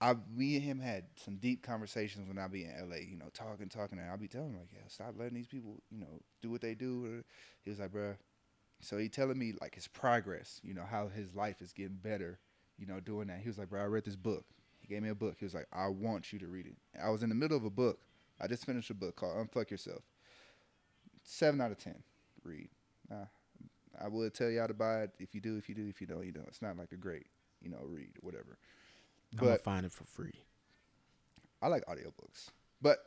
I me and him had some deep conversations when I be in LA, you know, talking, talking, and I'll be telling him like, yeah, stop letting these people, you know, do what they do. He was like, bruh. So he telling me like his progress, you know, how his life is getting better, you know, doing that. He was like, bro, I read this book. He gave me a book. He was like, I want you to read it. I was in the middle of a book. I just finished a book called Unfuck Yourself. Seven out of ten. Read. Uh, I would tell y'all to buy it. If you do, if you do, if you don't, you don't. It's not like a great, you know, read or whatever. I'm gonna find it for free. I like audiobooks. But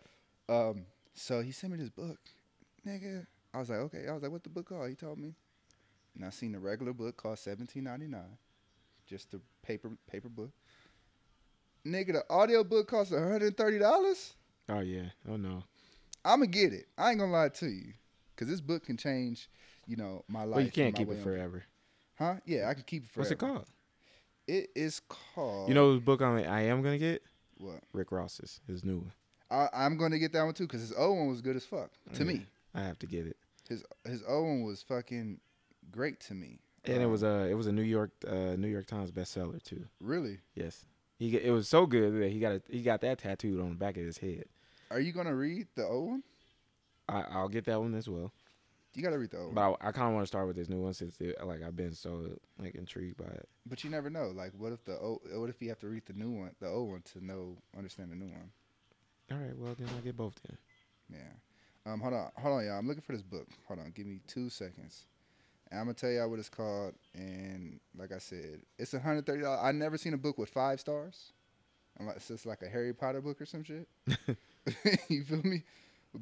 um, so he sent me this book, nigga. I was like, okay. I was like, what the book called? He told me, and I seen the regular book called seventeen ninety nine, just the paper paper book. Nigga, the audiobook costs one hundred thirty dollars. Oh yeah. Oh no. I'ma get it. I ain't gonna lie to you, cause this book can change, you know, my life. Well, you can't keep it forever. Huh? Yeah, I can keep it forever. What's it called? It is called. You know whose book I'm, I am gonna get? what? Rick Ross's, his new one. I, I'm gonna get that one too, cause his old one was good as fuck to Yeah. me. I have to get it. His his old one was fucking great to me. And it Um, was a it was a New York uh, New York Times bestseller too. really. Yes. He it was so good that he got a, he got that tattooed on the back of his head. Are you gonna read the old one? I, I'll get that one as well. You gotta read the old one. But I, I kind of want to start with this new one since it, like I've been so like intrigued by it. But you never know. Like, what if the old? What if you have to read the new one, the old one, to know understand the new one? All right, well then I'll get both then. Yeah. Um. Hold on. Hold on, y'all. I'm looking for this book. Hold on. Give me two seconds. And I'm gonna tell y'all what it's called. And like I said, it's a hundred thirty dollars. I never seen a book with five stars. Unless it's like a Harry Potter book or some shit. *laughs* *laughs* you feel me?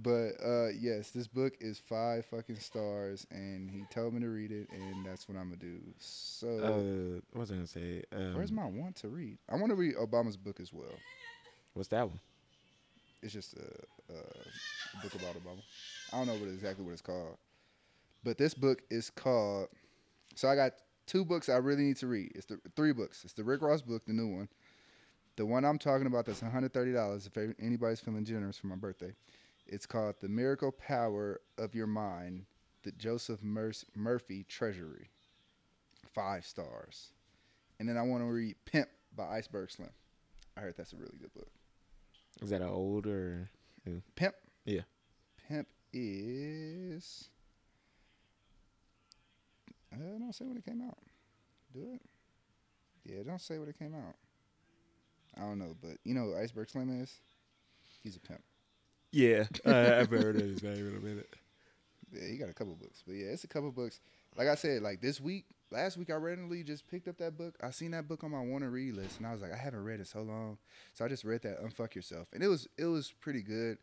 But uh, yes, this book is five fucking stars, and he told me to read it, and that's what I'm gonna do. So, Uh, what was I gonna say? Um, where's my want to read? I want to read Obama's book as well. What's that one? It's just a, a book about Obama. I don't know what exactly what it's called, but this book is called. So I got two books I really need to read. It's the three books. It's the Rick Ross book, the new one. The one I'm talking about that's $130 if anybody's feeling generous for my birthday. It's called The Miracle Power of Your Mind, the Joseph Mur- Murphy Treasury. Five stars. And then I want to read Pimp by Iceberg Slim. I heard that's a really good book. Is that an old or? Pimp. Yeah. Pimp is. Uh, don't say when it came out. Do it. Yeah, don't say when it came out. I don't know, but you know who Iceberg Slim is? He's a pimp. Yeah, I've heard of his name in a minute. Yeah, he got a couple books, but yeah, it's a couple books. Like I said, like this week, last week I randomly just picked up that book. I seen that book on my want to read list, and I was like, I haven't read it so long, so I just read that Unfuck Yourself, and it was it was pretty good.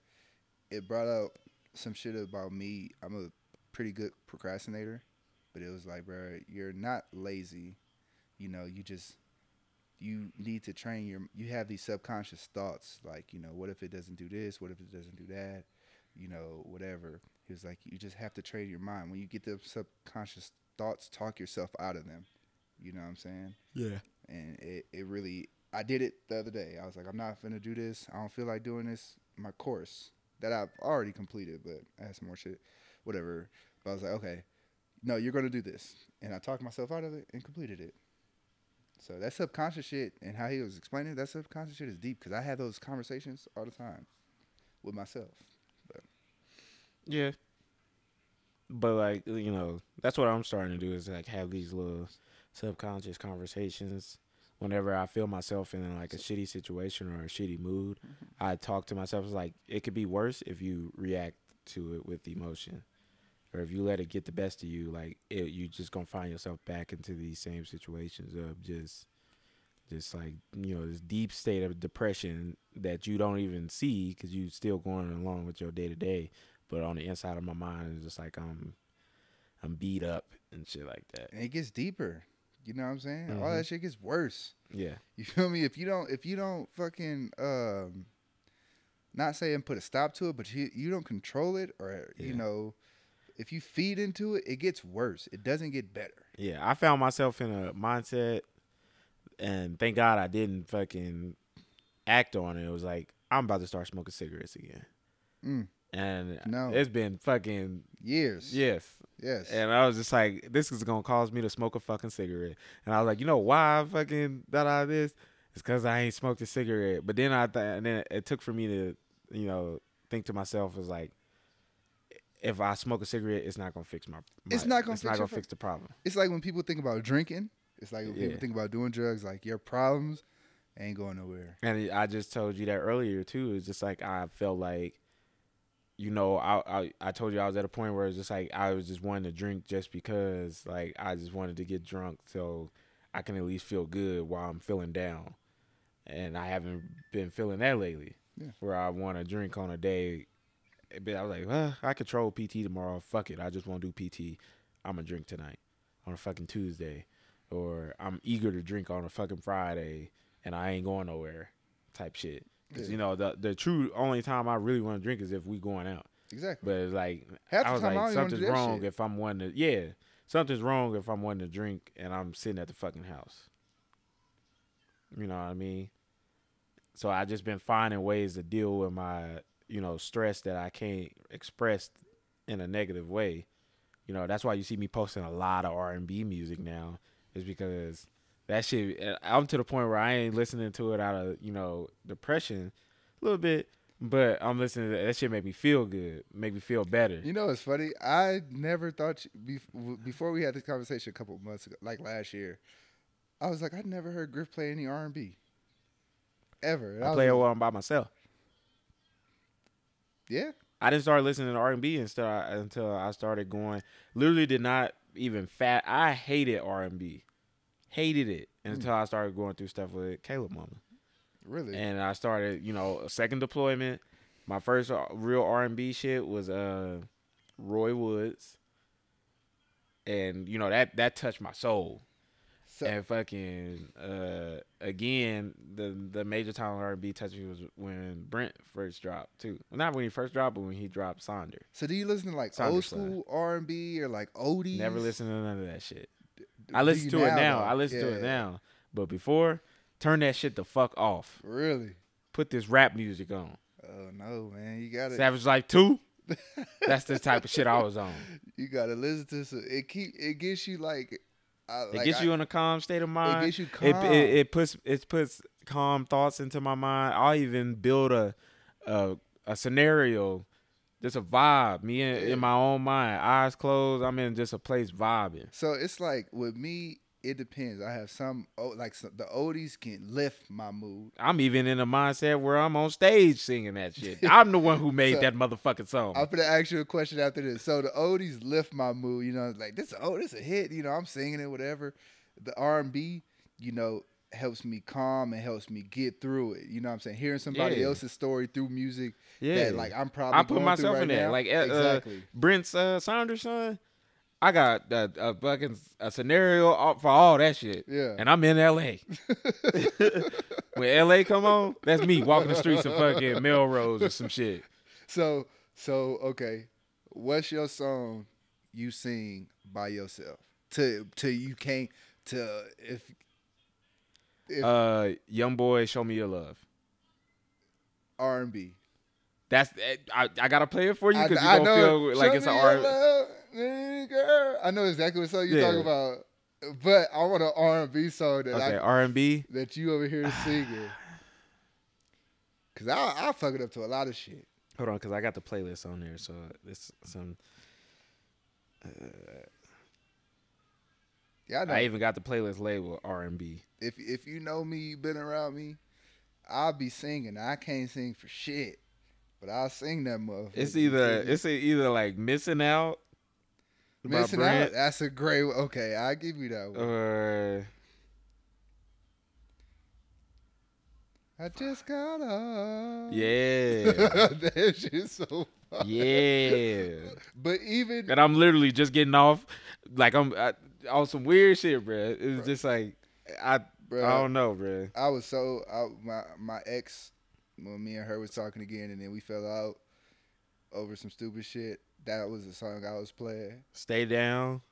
It brought up some shit about me. I'm a pretty good procrastinator, but it was like, bro, you're not lazy. You know, you just you need to train your. You have these subconscious thoughts, like you know, what if it doesn't do this? What if it doesn't do that? You know, whatever. He was like, you just have to train your mind. When you get the subconscious thoughts, talk yourself out of them. You know what I'm saying? Yeah. And it, it really, I did it the other day. I was like, I'm not gonna do this. I don't feel like doing this. My course that I've already completed, but I had some more shit, whatever. But I was like, okay, no, you're gonna do this. And I talked myself out of it and completed it. So that subconscious shit and how he was explaining it, that subconscious shit is deep because I have those conversations all the time with myself. Yeah. But like you know, that's what I'm starting to do is like have these little subconscious conversations. Whenever I feel myself in like a shitty situation or a shitty mood, mm-hmm. I talk to myself. It's like it could be worse if you react to it with emotion, or if you let it get the best of you. Like it, you just gonna find yourself back into these same situations of just, just like you know this deep state of depression that you don't even see because you're still going along with your day to day but on the inside of my mind it's just like I'm I'm beat up and shit like that. And it gets deeper. You know what I'm saying? All Mhm. that shit gets worse. Yeah. You feel me? If you don't, if you don't fucking, um, not saying put a stop to it, but you you don't control it, or you know, if you feed into it, it gets worse. It doesn't get better. Yeah. I found myself in a mindset and thank God I didn't fucking act on it. It was like I'm about to start smoking cigarettes again. Mm. And No. it's been fucking Years. yes. Yes. And I was just like, this is gonna cause me to smoke a fucking cigarette. And I was like, you know why I fucking done all this? It's because I ain't smoked a cigarette. But then I th- and then it took for me to, you know, think to myself was like, if I smoke a cigarette, it's not gonna fix my. my It's not gonna It's fix not gonna fix the problem. it's like when people think about drinking. It's like when Yeah. people think about doing drugs. Like your problems Ain't going nowhere. And I just told you that earlier too. It's just like I felt like, you know, I, I I told you I was at a point where it's just like I was just wanting to drink just because like I just wanted to get drunk so I can at least feel good while I'm feeling down. And I haven't been feeling that lately. Yeah. Where I want to drink on a day. But I was like, well, I control PT tomorrow. Fuck it. I just want to do PT. I'm going to drink tonight on a fucking Tuesday. Or I'm eager to drink on a fucking Friday and I ain't going nowhere type shit. Because, Yeah. you know, the the true only time I really want to drink is if we going out. Exactly. But it's like, Half I was time, I like, don't even wanna do something's wrong if I'm wanting to, yeah, something's wrong if I'm wanting to drink and I'm sitting at the fucking house. You know what I mean? So I just been finding ways to deal with my, you know, stress that I can't express in a negative way. You know, that's why you see me posting a lot of R and B music now, is because that shit. uh, I'm to the point where I ain't listening to it out of you know depression, a little bit, but I'm listening to that shit. Make me feel good, make me feel better. You know, it's funny. I never thought you, before we had this conversation a couple of months ago, like last year. I was like, I never heard Griff play any R and B. Ever. And I was play it like, while I'm by myself. Yeah. I didn't start listening to R and B until I, until I started going. Literally, did not even fat. I hated R and B, hated it until I started going through stuff with Caleb Mama, Really. and I started, you know, a second deployment. My first uh, real R and B shit was uh Roy Woods, and you know that that touched my soul. So, and fucking uh again the the major time R and B touched me was when Brent first dropped too. Well, Not when he first dropped, but when he dropped Sonder. so do you listen to like old school R and B or like oldies? Never listen to none of that shit. I listen to it now. though? I listen to it now. But before, turn that shit the fuck off. Really? Put this rap music on. Oh no, man! You gotta Savage Life 2. *laughs* That's the type of shit I was on. you gotta listen to some. It keep it gets you like. I, It like gets I- you in a calm state of mind. gets you It, it it puts it puts calm thoughts into my mind. I'll even build a a, a scenario, just a vibe. Me in, Yeah. in my own mind, eyes closed. I'm in just a place vibing. So it's like with me, it depends. I have some oh, like some, the oldies can lift my mood. I'm even in a mindset where I'm on stage singing that shit. I'm the one who *laughs* made So, that motherfucking song. I'm gonna ask you a question after this. So the oldies lift my mood. You know, like this. Oh, this is a hit. You know, I'm singing it. Whatever. The R and B, you know, helps me calm and helps me get through it. You know what I'm saying? Hearing somebody Yeah. else's story through music yeah, that like I'm probably I put myself through in right that. Like uh, uh, exactly. Brent's uh, Sonder Son. I got a, a fucking a scenario for all that shit. Yeah. And I'm in LA. *laughs* when LA come on, that's me walking the streets of fucking Melrose or some shit. so so okay, what's your song you sing by yourself? To to you can't to if if Uh, young boy, show me your love. R and B. That's eh, I, I gotta play it for you because I you gonna know. feel like Show it's an R. your love, girl. I know exactly what song you're Yeah. talking about, but I want an R and B song that Okay, I R and B. that you over here singing. *sighs* Cause I I fuck it up to a lot of shit. Hold on, because I got the playlist on there. So this some. Uh, yeah, I know. I even got the playlist labeled R and B. if if you know me, you've been around me, I'll be singing. I can't sing for shit, but I'll sing that motherfucker. It's either it's either like missing out, by missing out. That's a great. Okay, I give you that one. or I just got up. yeah, *laughs* that shit's so. fire. yeah. But even And I'm literally just getting off, like I'm I, on some weird shit, bro. It's just like I Bruh, I don't know, bro. I was so I, my my ex when me and her was talking again and then we fell out over some stupid shit. That was the song I was playing. Stay down,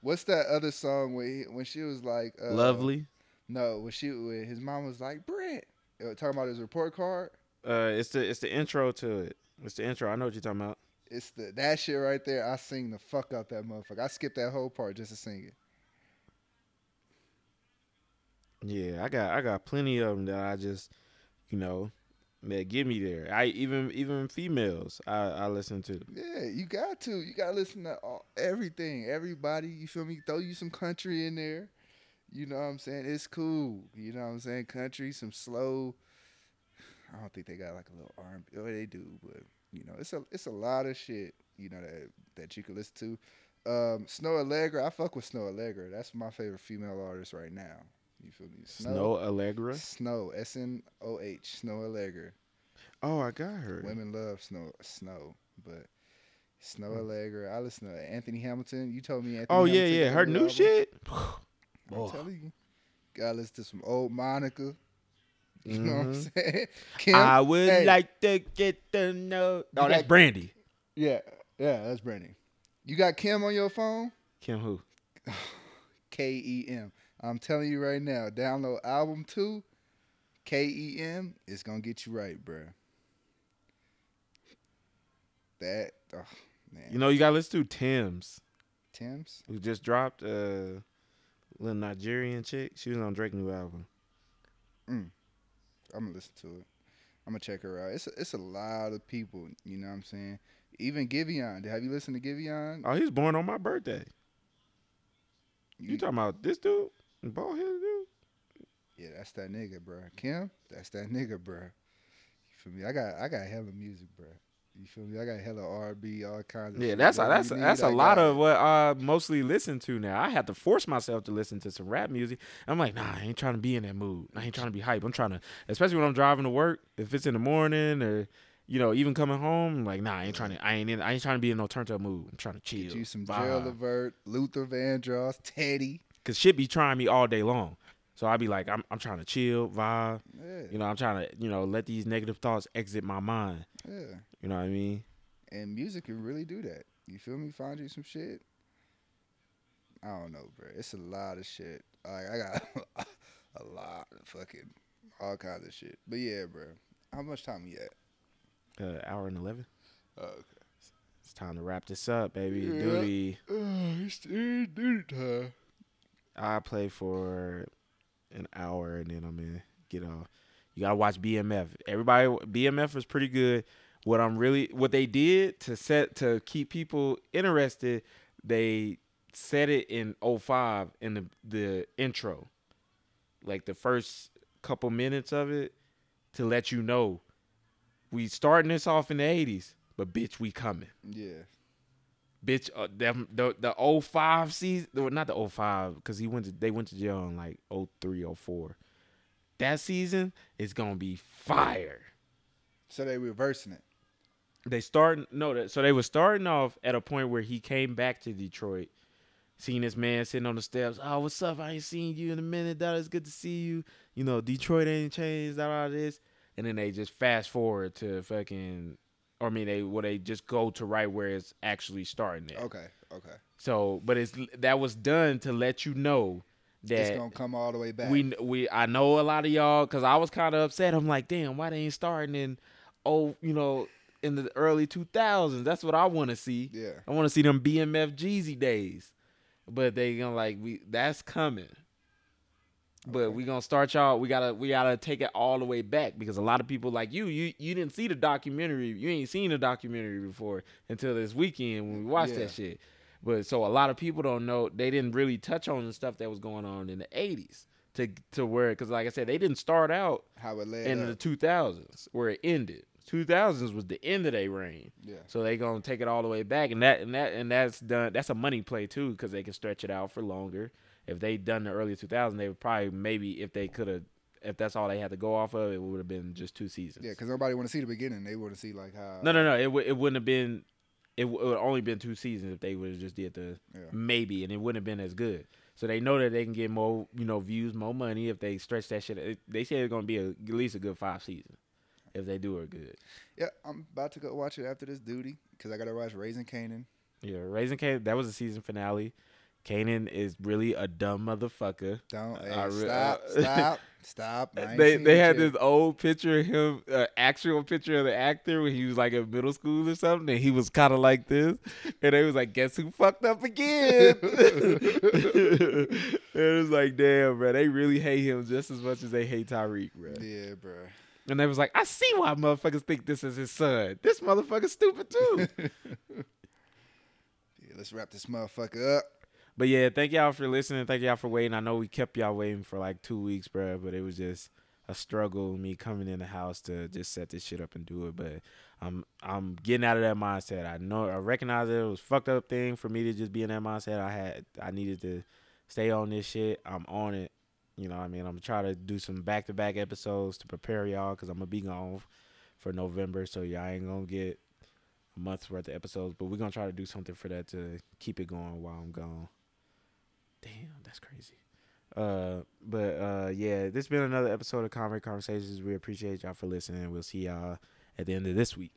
What's that other song when he, when she was like uh, lovely. No, when she when his mom was like Brent uh, talking about his report card. Uh, it's the it's the intro to it. It's the intro. I know what you're talking about. It's the that shit right there. I sing the fuck out that motherfucker. I skipped that whole part just to sing it. Yeah, I got I got plenty of them that I just, you know, that get me there. I even even females I I listen to. Yeah, you got to. You got to listen to all, everything, everybody. You feel me? Throw you some country in there. You know what I'm saying? It's cool. You know what I'm saying? Country, some slow. I don't think they got like a little R&B. Oh, they do, but you know, it's a it's a lot of shit. You know that that you can listen to. Um, Snoh Aalegra, I fuck with Snoh Aalegra. That's my favorite female artist right now. You feel me? Snoh Aalegra. Snow S N O H Snoh Aalegra. Oh, I got her. Women love Snow Snow, but Snow Hmm. Allegra. I listen to Anthony Hamilton. You told me Anthony. Oh yeah, Hamilton yeah. got Her new new album. shit. *sighs* I'm Oh. telling you. Gotta listen to some old Monica. You know what I'm Mhm. saying? *laughs* Kem, I would hey, like to get to know. Oh, You that's got- Brandy. Yeah, yeah, that's Brandy. You got Kem on your phone? Kim who? *sighs* K E M. I'm telling you right now, download album two. K E M is gonna get you right, bruh. That oh man. You know, you gotta listen to Tems, Tems? who just dropped a little Nigerian chick. She was on Drake new album. Mm. I'm gonna listen to it. I'm gonna check her out. It's a, it's a lot of people. You know what I'm saying? Even Giveon. Have you listened to Giveon? Oh, he was born on my birthday. You, talking about this dude? Bald headed dude? Yeah, that's that nigga, bruh. Kem, that's that nigga, bruh. You feel me? I got I got hella music, bruh. You feel me? I got hella R&B, all kinds of Yeah, shit. that's a, that's a, that's a I lot got of what I mostly listen to now. I have to force myself to listen to some rap music. I'm like, nah, I ain't trying to be in that mood. I ain't trying to be hype. I'm trying to, especially when I'm driving to work. If it's in the morning or you know even coming home, I'm like, nah, I ain't trying to. I ain't in. I ain't trying to be in no turned up mood. I'm trying to chill. Get you some vibe. Gerald Levert, Luther Vandross, Teddy. Cause shit be trying me all day long. So I be like, I'm I'm trying to chill, vibe. Yeah, You know, I'm trying to you know let these negative thoughts exit my mind. yeah. You know what I mean? And music can really do that. You feel me? Find you some shit. I don't know, bro. It's a lot of shit. Like I got *laughs* a lot of fucking all kinds of shit. But yeah, bro. How much time we at? Uh, hour and eleven. Oh, okay. It's time to wrap this up, baby. Yeah. Duty. Oh, it's duty time. I play for an hour and then I'm in. Get off. You gotta watch BMF. Everybody, BMF was pretty good. What I'm really, what they did to set to keep people interested, they set it in 05 in the the intro, like the first couple minutes of it, to let you know we starting this off in the 80s, but bitch, we coming Yeah. Bitch uh, them, the the 05 season well, not the 05 because he went to they went to jail in like 03 04 that season is gonna be fire. So they reversing it. they starting no that so they were starting off at a point where he came back to detroit seeing this man sitting on the steps oh what's up? I ain't seen you in a minute that is good to see you. You know detroit ain't changed all this. And then they just fast forward to fucking or i mean they well they just go to right where it's actually starting at. Okay. Okay. So, but it's that was done to let you know it's that gonna come all the way back. we we I know a lot of y'all because I was kind of upset. I'm like, damn, why they ain't starting in oh you know in the early 2000s? That's what I want to see. yeah. I want to see them BMF Jeezy days, but they gonna like we that's coming. But Okay. we gonna start y'all. We gotta we gotta take it all the way back because a lot of people like you, you you didn't see the documentary. You ain't seen the documentary before until this weekend when we watched Yeah. that shit. But so a lot of people don't know. They didn't really touch on the stuff that was going on in the '80s to to where because like I said, they didn't start out How it led in the 2000s where it ended. 2000s was the end of their reign. yeah. So they gonna take it all the way back, and that and that and that's done. That's a money play too, because they can stretch it out for longer. If they'd done the early 2000s, they would probably maybe if they could have, if that's all they had to go off of, it would have been just two seasons. Yeah, because nobody want to see the beginning. They want to see like how. no, no, no. It would it wouldn't have been. It would only been two seasons if they would have just did the Yeah. maybe, and it wouldn't have been as good. So they know that they can get more, you know, views, more money if they stretch that shit. It- They say it's gonna be a, at least a good five seasons if they do it good. Yeah, I'm about to go watch it after this duty because I gotta watch Raising Kanan. Yeah, Raising Kanan, that was the season finale. Kanan is really a dumb motherfucker. Don't hey, re- stop, uh, stop, *laughs* stop. They they had this old picture of him, uh, actual picture of the actor when he was like in middle school or something, and he was kind of like this, *laughs* and they was like, "Guess who fucked up again?" *laughs* it was like, "Damn, bro, they really hate him just as much as they hate Tariq, bro." Yeah, bro. And they was like, "I see why motherfuckers think this is his son. This motherfucker's stupid too." Yeah, let's wrap this motherfucker up. But yeah, thank y'all for listening. Thank y'all for waiting. I know we kept y'all waiting for like two weeks, bro, but it was just a struggle me coming in the house to just set this shit up and do it. But I'm I'm getting out of that mindset. I know I recognize it was fucked up thing for me to just be in that mindset. I had I needed to stay on this shit. I'm on it. You know, I mean, I'm gonna try to do some back to back episodes to prepare y'all because I'm gonna be gone for November, so y'all ain't gonna get a month's worth of episodes. But we're gonna try to do something for that to keep it going while I'm gone. Damn, that's crazy. Uh, but uh, yeah, this has been another episode of Convert Conversations. We appreciate y'all for listening. We'll see y'all at the end of this week.